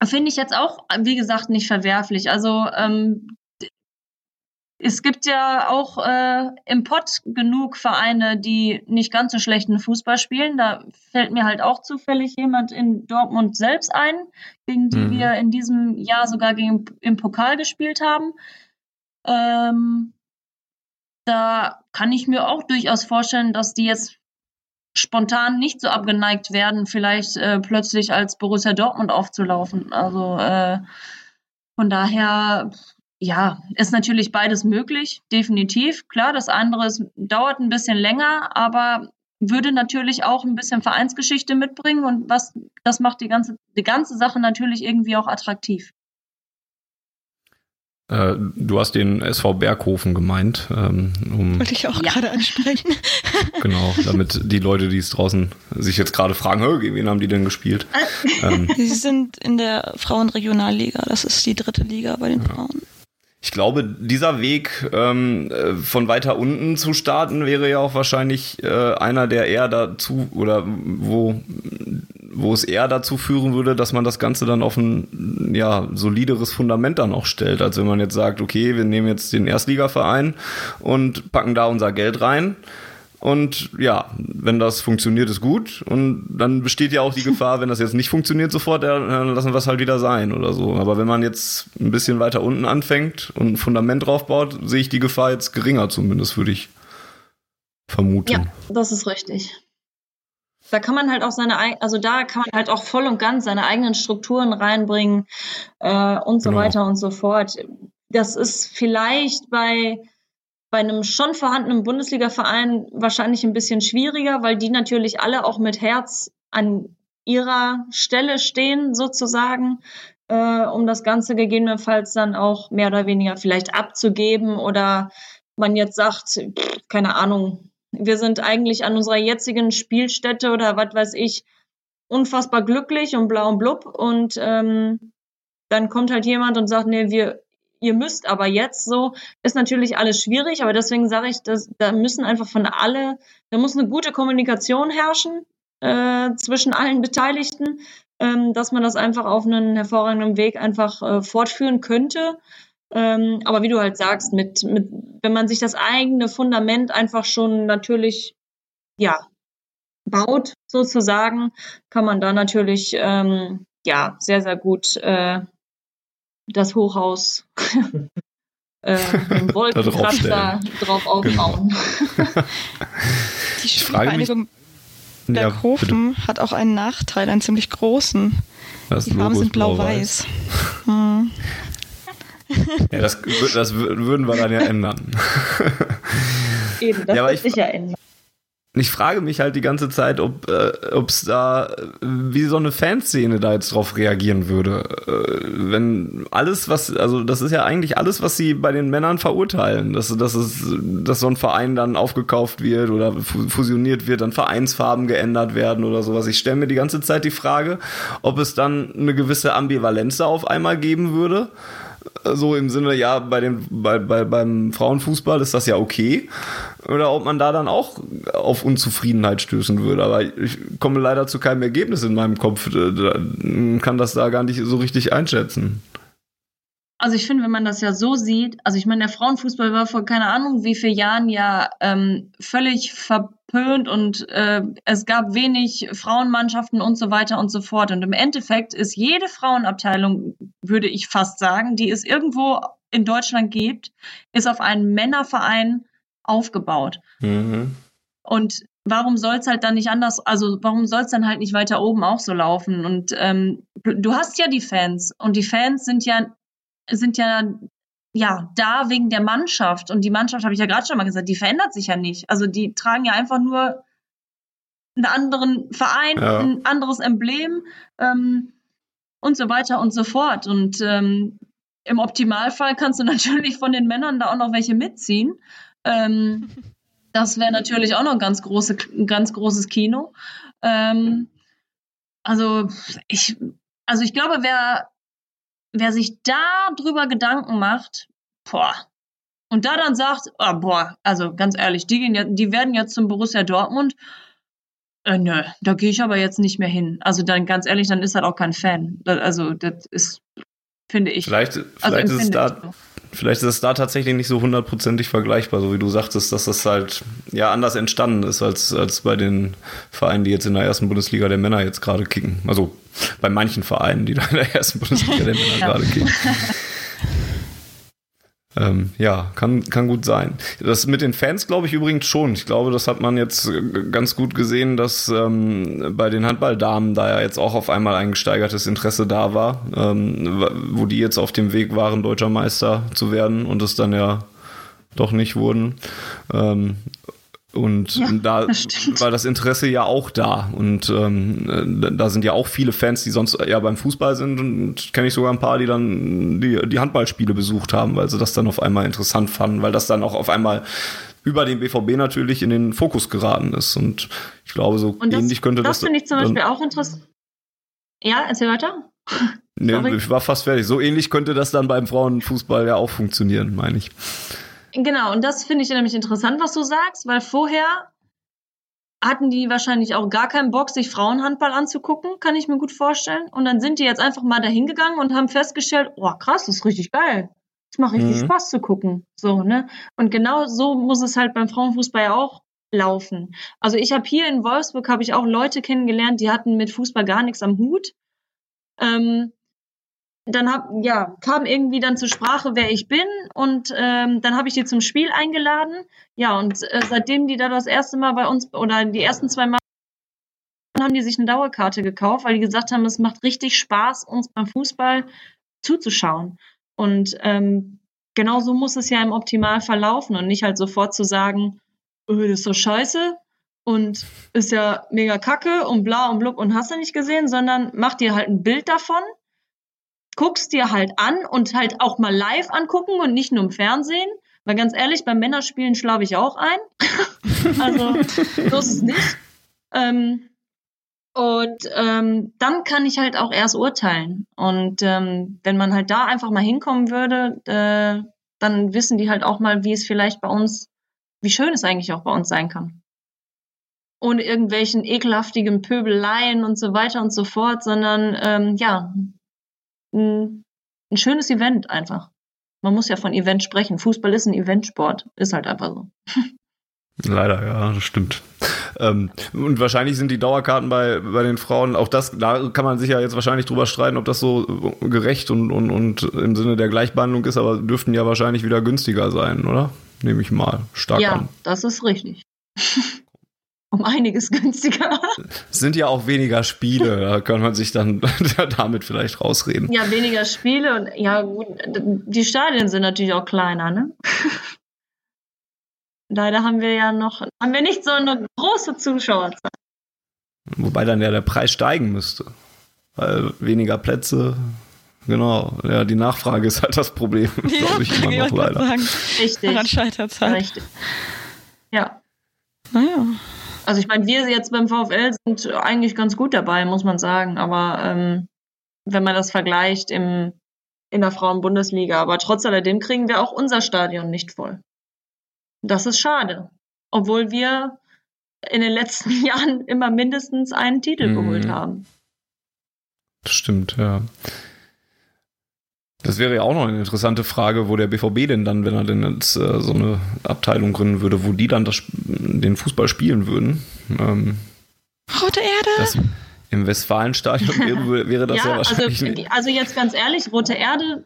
finde ich jetzt auch, wie gesagt, nicht verwerflich. Also ähm, es gibt ja auch äh, im Pott genug Vereine, die nicht ganz so schlechten Fußball spielen. Da fällt mir halt auch zufällig jemand in Dortmund selbst ein, gegen die mhm. wir in diesem Jahr sogar gegen, im Pokal gespielt haben. Ähm, da kann ich mir auch durchaus vorstellen, dass die jetzt spontan nicht so abgeneigt werden, vielleicht äh, plötzlich als Borussia Dortmund aufzulaufen. Also äh, von daher ja, ist natürlich beides möglich, definitiv. Klar, das andere ist, dauert ein bisschen länger, aber würde natürlich auch ein bisschen Vereinsgeschichte mitbringen und was das macht die ganze die ganze Sache natürlich irgendwie auch attraktiv. Äh, du hast den SV Berghofen gemeint. Ähm, um Wollte ich auch ja. gerade ansprechen. genau, damit die Leute, die es draußen sich jetzt gerade fragen, gegen wen haben die denn gespielt? ähm, Sie sind in der Frauenregionalliga, das ist die dritte Liga bei den ja. Frauen. Ich glaube, dieser Weg ähm, äh, von weiter unten zu starten wäre ja auch wahrscheinlich äh, einer, der eher dazu oder wo, wo es eher dazu führen würde, dass man das Ganze dann auf ein ja, solideres Fundament dann auch stellt. Als wenn man jetzt sagt, okay, wir nehmen jetzt den Erstligaverein und packen da unser Geld rein und ja, wenn das funktioniert, ist gut. Und dann besteht ja auch die Gefahr, wenn das jetzt nicht funktioniert sofort, dann lassen wir es halt wieder sein oder so. Aber wenn man jetzt ein bisschen weiter unten anfängt und ein Fundament drauf baut, sehe ich die Gefahr jetzt geringer zumindest, würde ich vermuten. Ja, das ist richtig. Da kann man halt auch seine, also da kann man halt auch voll und ganz seine eigenen Strukturen reinbringen äh, und so genau. weiter und so fort. Das ist vielleicht bei bei einem schon vorhandenen Bundesliga-Verein wahrscheinlich ein bisschen schwieriger, weil die natürlich alle auch mit Herz an ihrer Stelle stehen, sozusagen, äh, um das Ganze gegebenenfalls dann auch mehr oder weniger vielleicht abzugeben oder man jetzt sagt, keine Ahnung, wir sind eigentlich an unserer jetzigen Spielstätte oder was weiß ich, unfassbar glücklich und blau und blub und ähm, dann kommt halt jemand und sagt, nee, wir ihr müsst aber jetzt so, ist natürlich alles schwierig, aber deswegen sage ich, dass, da müssen einfach von alle, da muss eine gute Kommunikation herrschen äh, zwischen allen Beteiligten, ähm, dass man das einfach auf einen hervorragenden Weg einfach äh, fortführen könnte. Ähm, aber wie du halt sagst, mit, mit, wenn man sich das eigene Fundament einfach schon natürlich, ja, baut, sozusagen, kann man da natürlich, ähm, ja, sehr, sehr gut äh, das Hochhaus äh, Wolkenkratzer drauf aufbauen. Genau. Die Spielvereinigung Berghofen ja, hat auch einen Nachteil, einen ziemlich großen. Das Die Farben sind blau-weiß. Blau hm. ja, das, das, würden wir dann ja ändern. Eben, das ja, wird sich ja ändern. Ich frage mich halt die ganze Zeit, ob äh, es da, wie so eine Fanszene da jetzt drauf reagieren würde. Äh, wenn alles, was, also das ist ja eigentlich alles, was sie bei den Männern verurteilen, dass, dass, es, dass so ein Verein dann aufgekauft wird oder fusioniert wird, dann Vereinsfarben geändert werden oder sowas. Ich stelle mir die ganze Zeit die Frage, ob es dann eine gewisse Ambivalenz da auf einmal geben würde so im Sinne, ja, bei den, bei, bei, beim Frauenfußball ist das ja okay. Oder ob man da dann auch auf Unzufriedenheit stößen würde. Aber ich komme leider zu keinem Ergebnis in meinem Kopf. Kann das da gar nicht so richtig einschätzen. Also ich finde, wenn man das ja so sieht, also ich meine, der Frauenfußball war vor keine Ahnung wie vielen Jahren ja ähm, völlig verpönt und äh, es gab wenig Frauenmannschaften und so weiter und so fort. Und im Endeffekt ist jede Frauenabteilung, würde ich fast sagen, die es irgendwo in Deutschland gibt, ist auf einen Männerverein aufgebaut. Mhm. Und warum soll es halt dann nicht anders, also warum soll es dann halt nicht weiter oben auch so laufen? Und ähm, du hast ja die Fans und die Fans sind ja sind ja ja da wegen der Mannschaft und die Mannschaft habe ich ja gerade schon mal gesagt, die verändert sich ja nicht. Also die tragen ja einfach nur einen anderen Verein, ja. ein anderes Emblem ähm, und so weiter und so fort. Und ähm, im Optimalfall kannst du natürlich von den Männern da auch noch welche mitziehen. Ähm, das wäre natürlich auch noch ein ganz, große, ein ganz großes Kino. Ähm, also ich, also ich glaube, wer wer sich da drüber Gedanken macht, boah, und da dann sagt, oh, boah, also ganz ehrlich, die, gehen ja, die werden jetzt zum Borussia Dortmund, äh, nö, da gehe ich aber jetzt nicht mehr hin. Also dann ganz ehrlich, dann ist halt auch kein Fan. Also das ist, finde ich. Vielleicht, also vielleicht ist es da. So. Vielleicht ist es da tatsächlich nicht so hundertprozentig vergleichbar, so wie du sagtest, dass das halt ja anders entstanden ist als, als bei den Vereinen, die jetzt in der ersten Bundesliga der Männer jetzt gerade kicken. Also bei manchen Vereinen, die da in der ersten Bundesliga der Männer gerade kicken. Ähm, ja, kann, kann gut sein. Das mit den Fans glaube ich übrigens schon. Ich glaube, das hat man jetzt ganz gut gesehen, dass ähm, bei den Handballdamen da ja jetzt auch auf einmal ein gesteigertes Interesse da war, ähm, wo die jetzt auf dem Weg waren, deutscher Meister zu werden und es dann ja doch nicht wurden. Und Ja, da das war das Interesse ja auch da. Und ähm, da sind ja auch viele Fans, die sonst eher beim Fußball sind. Und kenne ich sogar ein paar, die dann die, die Handballspiele besucht haben, weil sie das dann auf einmal interessant fanden, weil das dann auch auf einmal über den BVB natürlich in den Fokus geraten ist. Und ich glaube, so das, ähnlich könnte das das. finde ich zum Beispiel auch interessant. Ja, erzähl weiter. Nee, sorry. ich war fast fertig. So ähnlich könnte das dann beim Frauenfußball ja auch funktionieren, meine ich. Genau, und das finde ich nämlich interessant, was du sagst, weil vorher hatten die wahrscheinlich auch gar keinen Bock, sich Frauenhandball anzugucken, kann ich mir gut vorstellen. Und dann sind die jetzt einfach mal dahin gegangen und haben festgestellt, oh krass, das ist richtig geil. Das macht richtig Mhm. Spaß zu gucken. So, ne? Und genau so muss es halt beim Frauenfußball ja auch laufen. Also ich habe hier in Wolfsburg habe ich auch Leute kennengelernt, die hatten mit Fußball gar nichts am Hut. Ähm, dann hab, ja, kam irgendwie dann zur Sprache, wer ich bin und ähm, dann habe ich die zum Spiel eingeladen. Ja, und äh, seitdem die da das erste Mal bei uns oder die ersten zwei Mal haben die sich eine Dauerkarte gekauft, weil die gesagt haben, es macht richtig Spaß, uns beim Fußball zuzuschauen. Und ähm, genau so muss es ja im Optimalfall laufen und nicht halt sofort zu sagen, oh, das ist doch scheiße und ist ja mega kacke und bla und blub und hast du nicht gesehen, sondern mach dir halt ein Bild davon, guckst dir halt an und halt auch mal live angucken und nicht nur im Fernsehen. Weil ganz ehrlich, beim Männerspielen schlafe ich auch ein. also so ist es nicht. Ähm, und ähm, dann kann ich halt auch erst urteilen. Und ähm, wenn man halt da einfach mal hinkommen würde, äh, dann wissen die halt auch mal, wie es vielleicht bei uns, wie schön es eigentlich auch bei uns sein kann. Ohne irgendwelchen ekelhaftigen Pöbeleien und so weiter und so fort, sondern ähm, ja, ein, ein schönes Event einfach. Man muss ja von Event sprechen. Fußball ist ein Eventsport. Ist halt einfach so. Leider, ja, das stimmt. Ähm, und wahrscheinlich sind die Dauerkarten bei, bei den Frauen, auch das, da kann man sich ja jetzt wahrscheinlich drüber streiten, ob das so gerecht und, und, und im Sinne der Gleichbehandlung ist, aber dürften ja wahrscheinlich wieder günstiger sein, oder? Nehme ich mal stark ja, an. das ist richtig. um einiges günstiger. Es sind ja auch weniger Spiele, da kann man sich dann damit vielleicht rausreden. Ja, weniger Spiele und ja, gut, die Stadien sind natürlich auch kleiner, ne? Leider haben wir ja noch, haben wir nicht so eine große Zuschauerzahl. Wobei dann ja der Preis steigen müsste. Weil weniger Plätze, genau, ja, die Nachfrage ist halt das Problem, Ja, glaube ich, immer noch leider. sagen, Richtig. daran scheitert es halt. Richtig. Ja. Naja. Also ich meine, wir jetzt beim VfL sind eigentlich ganz gut dabei, muss man sagen. Aber ähm, wenn man das vergleicht im, in der Frauenbundesliga, aber trotz alledem kriegen wir auch unser Stadion nicht voll. Das ist schade. Obwohl wir in den letzten Jahren immer mindestens einen Titel Mhm. geholt haben. Das stimmt, ja. Das wäre ja auch noch eine interessante Frage, wo der BVB denn dann, wenn er denn jetzt äh, so eine Abteilung gründen würde, wo die dann das, den Fußball spielen würden. Ähm, Rote Erde? das, Im Westfalenstadion wäre, wäre das ja, ja, also, wahrscheinlich nicht. also jetzt ganz ehrlich, Rote Erde,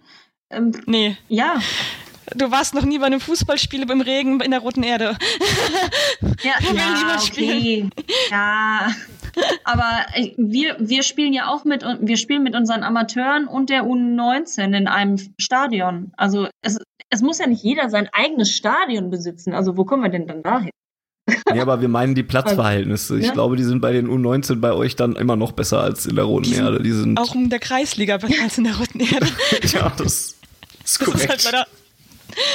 ähm, nee, ja, du warst noch nie bei einem Fußballspiel im Regen in der Roten Erde. Ja, will ja lieber okay. Ja, aber äh, wir, wir spielen ja auch mit, wir spielen mit unseren Amateuren und der U19 in einem Stadion. Also es, es muss ja nicht jeder sein eigenes Stadion besitzen. Also wo kommen wir denn dann dahin? Nee, aber wir meinen die Platzverhältnisse. Ich Ja. glaube, die sind bei den U19 bei euch dann immer noch besser als in der Roten Die sind Erde. Die sind, Auch in der Kreisliga besser als in der Roten Erde. ja, das ist Das korrekt. ist halt leider.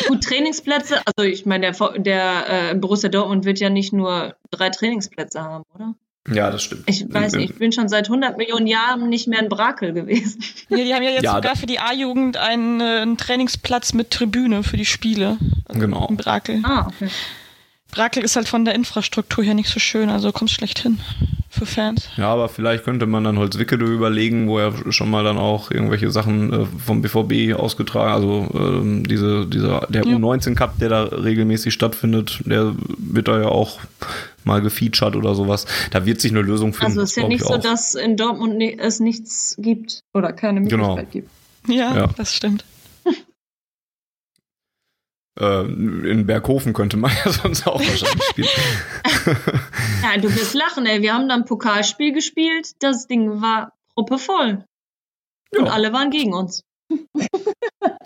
Gut, Trainingsplätze, also ich meine, der, der äh, Borussia Dortmund wird ja nicht nur drei Trainingsplätze haben, oder? ja, das stimmt. Ich weiß nicht, ich bin schon seit 100 Millionen Jahren nicht mehr in Brakel gewesen. Ja, die haben ja jetzt Ja, sogar für die A-Jugend einen, äh, einen Trainingsplatz mit Tribüne für die Spiele. Also Genau. In Brakel. Ah, okay. Brakel ist halt von der Infrastruktur her nicht so schön, also kommst schlecht hin für Fans. Ja, aber vielleicht könnte man dann Holzwickede überlegen, wo ja schon mal dann auch irgendwelche Sachen äh, vom BVB ausgetragen, also ähm, diese, dieser, der Ja. U19 Cup, der da regelmäßig stattfindet, der wird da ja auch mal gefeatured oder sowas. Da wird sich eine Lösung finden. Also es ist ja nicht so, auch. dass in Dortmund es nichts gibt oder keine Genau. Möglichkeit gibt. Ja, Ja. das stimmt. Äh, in Berghofen könnte man ja sonst auch wahrscheinlich spielen. Ja, du wirst lachen, ey. Wir haben dann ein Pokalspiel gespielt. Das Ding war proppevoll. Und Ja. alle waren gegen uns.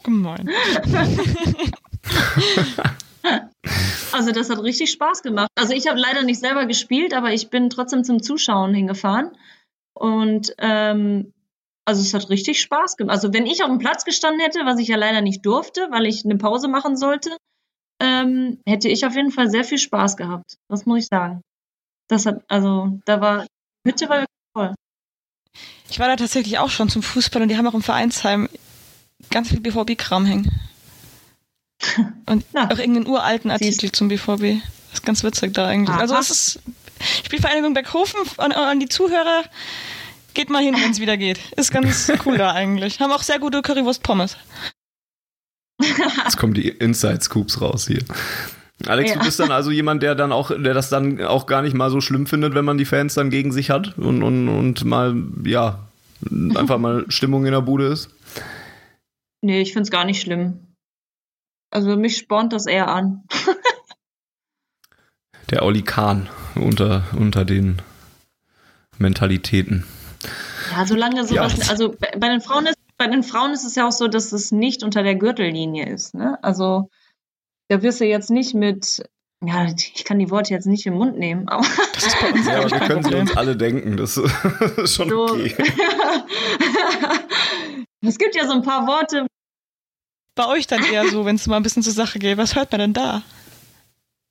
Gemein. Also das hat richtig Spaß gemacht. Also ich habe leider nicht selber gespielt, aber ich bin trotzdem zum Zuschauen hingefahren. Und ähm, also es hat richtig Spaß gemacht. Also wenn ich auf dem Platz gestanden hätte, was ich ja leider nicht durfte, weil ich eine Pause machen sollte, ähm, hätte ich auf jeden Fall sehr viel Spaß gehabt. Das muss ich sagen. Das hat, also da war, die Hütte war wirklich toll. Ich war da tatsächlich auch schon zum Fußball und die haben auch im Vereinsheim ganz viel BVB-Kram hängen. Und Na, auch irgendeinen uralten Artikel siehst- zum BVB. Das ist ganz witzig da eigentlich. Aha. Also es ist Spielvereinigung Berghofen an, an die Zuhörer. Geht mal hin, wenn es wieder geht. Ist ganz cool da eigentlich. Haben auch sehr gute Currywurst Pommes. Jetzt kommen die Inside-Scoops raus hier. Alex, Ja. du bist dann also jemand, der dann auch, der das dann auch gar nicht mal so schlimm findet, wenn man die Fans dann gegen sich hat und, und, und mal, ja, einfach mal Stimmung in der Bude ist. Nee, ich find's gar nicht schlimm. Also mich spornt das eher an. Der Oli Kahn unter, unter den Mentalitäten. Ja, solange sowas, Ja. also bei bei den Frauen ist, bei den Frauen ist es ja auch so, dass es nicht unter der Gürtellinie ist, ne? Also da wirst du jetzt nicht mit, ja, ich kann die Worte jetzt nicht im Mund nehmen, aber Das ist bei uns Ja, aber wir können sie uns alle denken. Das ist schon so. okay. es gibt ja so ein paar Worte, Bei euch dann eher so, wenn es mal ein bisschen zur Sache geht. Was hört man denn da?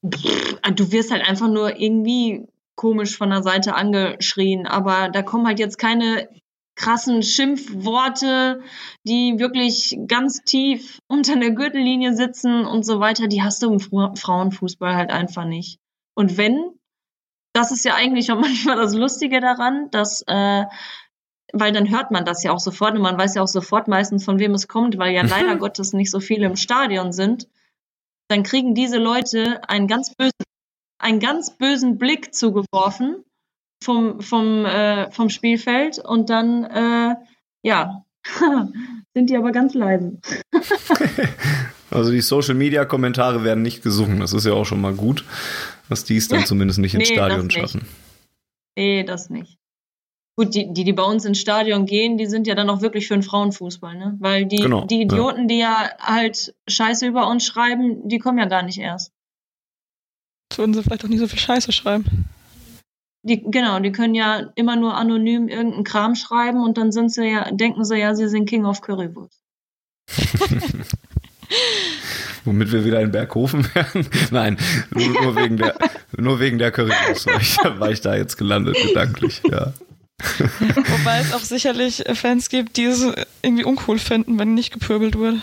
Du wirst halt einfach nur irgendwie komisch von der Seite angeschrien, aber da kommen halt jetzt keine krassen Schimpfworte, die wirklich ganz tief unter der Gürtellinie sitzen und so weiter, die hast du im Frauenfußball halt einfach nicht. Und wenn, das ist ja eigentlich auch manchmal das Lustige daran, dass, äh, weil dann hört man das ja auch sofort und man weiß ja auch sofort meistens, von wem es kommt, weil ja leider Gottes nicht so viele im Stadion sind. Dann kriegen diese Leute einen ganz bösen, einen ganz bösen Blick zugeworfen vom, vom, äh, vom Spielfeld und dann, äh, ja, sind die aber ganz leise. Also die Social Media Kommentare werden nicht gesungen. Das ist ja auch schon mal gut, dass die es dann zumindest nicht ins Nee, Stadion das nicht. schaffen. Nee, das nicht. Gut, die, die, die bei uns ins Stadion gehen, die sind ja dann auch wirklich für den Frauenfußball, ne? Weil die, Genau, die ja. Idioten, die ja halt Scheiße über uns schreiben, die kommen ja gar nicht erst. Jetzt würden sie vielleicht auch nicht so viel Scheiße schreiben. Die, genau, die können ja immer nur anonym irgendeinen Kram schreiben und dann sind sie ja, denken sie ja, sie sind King of Currywurst. Womit wir wieder in Berghofen werden? Nein, nur, nur wegen der, nur wegen der Currywurst war ich, war ich da jetzt gelandet, gedanklich, ja. Wobei es auch sicherlich Fans gibt, die es irgendwie uncool finden, wenn nicht gepöbelt wird.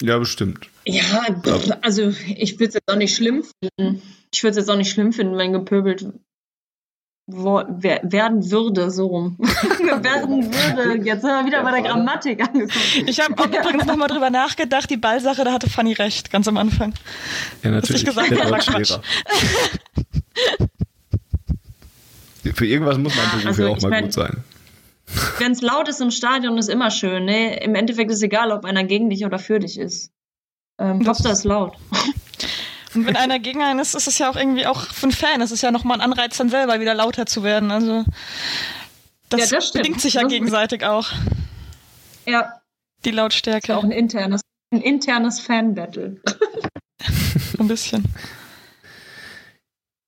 Ja, bestimmt. Ja, also ich würde es jetzt auch nicht schlimm finden. Ich würde es jetzt auch nicht schlimm finden, wenn gepöbelt werden würde, so rum. werden würde. Jetzt sind wir wieder bei der Grammatik angekommen. Ich habe auch übrigens nochmal drüber nachgedacht, die Ballsache, da hatte Fanny recht, ganz am Anfang. Ja, Was ich natürlich. gesagt der Deutschlehrer. Für irgendwas muss mein Ja, Beruf also ja auch mal mein- gut sein. Wenn es laut ist im Stadion, ist immer schön. Ne? Im Endeffekt ist egal, ob einer gegen dich oder für dich ist. Ähm, es ist laut. Und wenn einer gegen einen ist, ist es ja auch irgendwie auch für einen Fan, es ist ja nochmal ein Anreiz, dann selber wieder lauter zu werden. Also das, Ja, das bedingt sich ja Das- gegenseitig auch, Ja, die Lautstärke. auch ein internes, ein internes Fan-Battle. ein bisschen.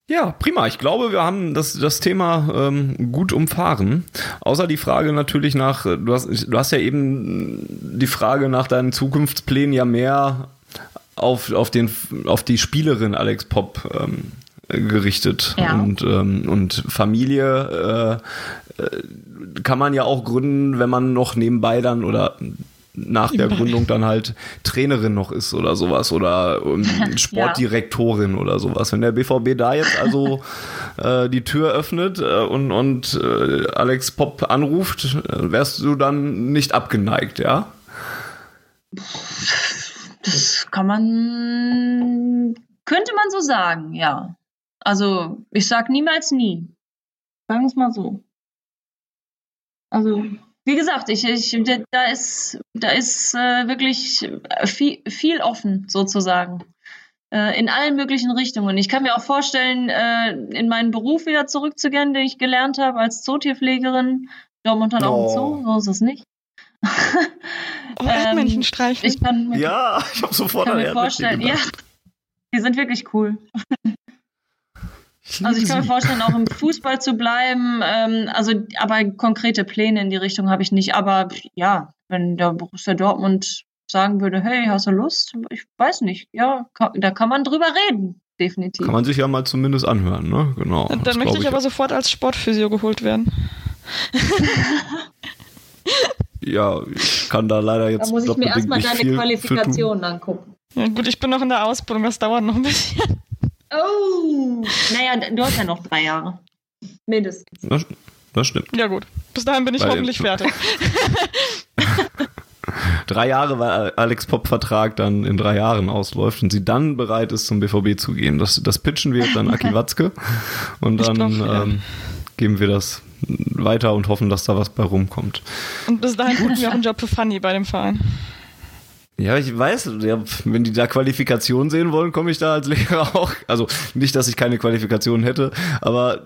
Ja, prima. Ich glaube, wir haben das, das Thema ähm, gut umfahren. Außer die Frage natürlich nach, äh, du hast, du hast ja eben die Frage nach deinen Zukunftsplänen ja mehr auf, auf, den, auf die Spielerin Alex Pop ähm, äh, gerichtet. Ja. Und, ähm, und Familie äh, äh, kann man ja auch gründen, wenn man noch nebenbei dann oder nach der. Gründung dann halt Trainerin noch ist oder sowas oder ähm, Sportdirektorin oder sowas. Wenn der BVB da jetzt also äh, die Tür öffnet äh, und, und äh, Alex Pop anruft, äh, wärst du dann nicht abgeneigt, ja? Das kann man, könnte man so sagen, ja. Also, ich sag niemals nie. Sagen wir es mal so. Also, wie gesagt, ich, ich, da ist, da ist äh, wirklich viel, viel offen, sozusagen. Äh, in allen möglichen Richtungen. Ich kann mir auch vorstellen, äh, in meinen Beruf wieder zurückzugehen, den ich gelernt habe als Zootierpflegerin. Auch im Oh. Zoo, so ist es nicht. Oh, Erdmännchen Ähm, streichen. Ich kann mir Ja, ich habe sofort kann an mir vorstellen, ja. Die sind wirklich cool. Also ich kann mir vorstellen, auch im Fußball zu bleiben. Ähm, also, aber konkrete Pläne in die Richtung habe ich nicht. Aber ja, wenn der Borussia Dortmund sagen würde, hey, hast du Lust? Ich weiß nicht. Ja, kann, da kann man drüber reden. Definitiv. Kann man sich ja mal zumindest anhören, ne? Genau. Dann möchte ich, ich aber sofort als Sportphysio geholt werden. ja, ich kann da leider jetzt. Da muss ich mir erstmal deine Qualifikation angucken. Ja, gut, ich bin noch in der Ausbildung, das dauert noch ein bisschen. Oh, naja, du hast ja noch drei Jahre. Mindestens. Das, das stimmt. Ja, gut. Bis dahin bin ich Weil hoffentlich fertig. drei Jahre, weil Alex Pop-Vertrag dann in drei Jahren ausläuft und sie dann bereit ist, zum BVB zu gehen. Das, das pitchen wir jetzt an Aki Watzke und dann glaub, ja. Geben wir das weiter und hoffen, dass da was bei rumkommt. Und bis dahin gucken wir auch einen Job für Funny bei dem Verein. Ja, ich weiß, ja, wenn die da Qualifikation sehen wollen, komme ich da als Lehrer auch. Also nicht, dass ich keine Qualifikation hätte, aber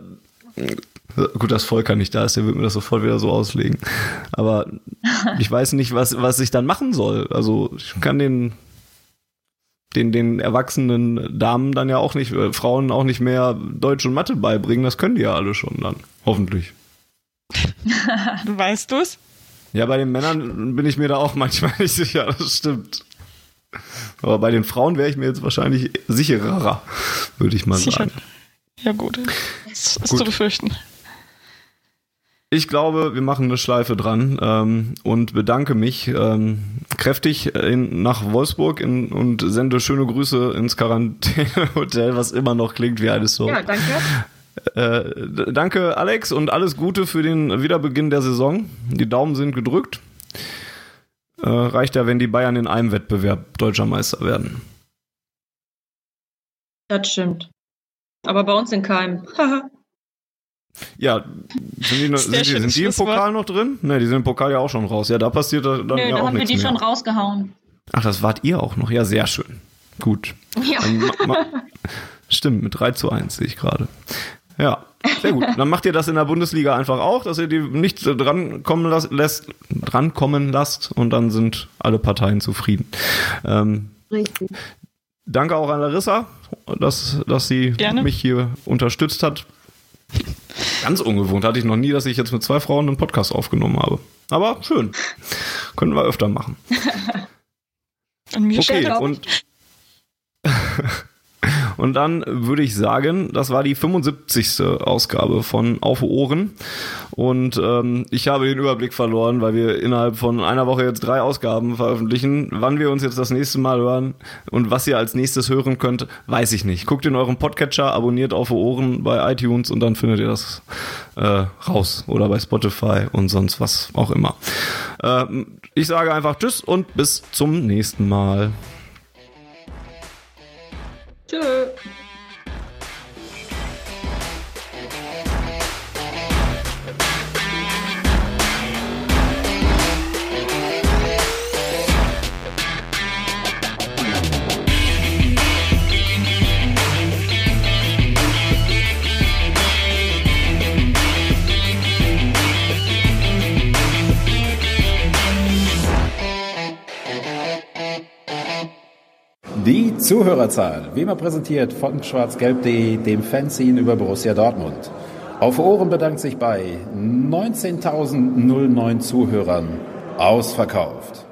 gut, das Volker nicht da ist, der wird mir das sofort wieder so auslegen. Aber ich weiß nicht, was, was ich dann machen soll. Also ich kann den, den, den erwachsenen Damen dann ja auch nicht, äh, Frauen auch nicht mehr Deutsch und Mathe beibringen. Das können die ja alle schon dann. Hoffentlich. weißt du es? Ja, bei den Männern bin ich mir da auch manchmal nicht sicher, das stimmt. Aber bei den Frauen wäre ich mir jetzt wahrscheinlich sicherer, würde ich mal Sicher. sagen. Ja, gut. Das ist gut. zu befürchten. Ich glaube, wir machen eine Schleife dran ähm, und bedanke mich ähm, kräftig in, nach Wolfsburg in, und sende schöne Grüße ins Quarantänehotel, was immer noch klingt wie eine so. Ja, danke. Äh, danke, Alex, und alles Gute für den Wiederbeginn der Saison. Die Daumen sind gedrückt. Äh, reicht ja, wenn die Bayern in einem Wettbewerb deutscher Meister werden. Das stimmt. Aber bei uns in keinem. ja, sind die, noch, sind die, sind die im Pokal noch drin? Ne, die sind im Pokal ja auch schon raus. Ja, da passiert dann Nö, ja da auch haben wir die mehr. schon rausgehauen. Ach, das wart ihr auch noch. Ja, sehr schön. Gut. Ja. Stimmt, mit 3 zu 1 sehe ich gerade. Ja, sehr gut. Dann macht ihr das in der Bundesliga einfach auch, dass ihr die nicht drankommen lasst, lässt, drankommen lasst und dann sind alle Parteien zufrieden. Ähm, Richtig. Danke auch an Larissa, dass, dass sie Gerne. mich hier unterstützt hat. Ganz ungewohnt hatte ich noch nie, dass ich jetzt mit zwei Frauen einen Podcast aufgenommen habe. Aber schön. Können wir öfter machen. Und mir okay, und Und dann würde ich sagen, das war die 75. Ausgabe von Auf Ohren. Und ähm, ich habe den Überblick verloren, weil wir innerhalb von einer Woche jetzt drei Ausgaben veröffentlichen. Wann wir uns jetzt das nächste Mal hören und was ihr als nächstes hören könnt, weiß ich nicht. Guckt in eurem Podcatcher, abonniert Auf Ohren bei iTunes und dann findet ihr das äh, raus. Oder bei Spotify und sonst was auch immer. Äh, ich sage einfach Tschüss und bis zum nächsten Mal. 这。Die Zuhörerzahl, wie immer präsentiert von schwarzgelb.de, dem Fanzine über Borussia Dortmund. Auf Ohren bedankt sich bei 19.009 Zuhörern ausverkauft.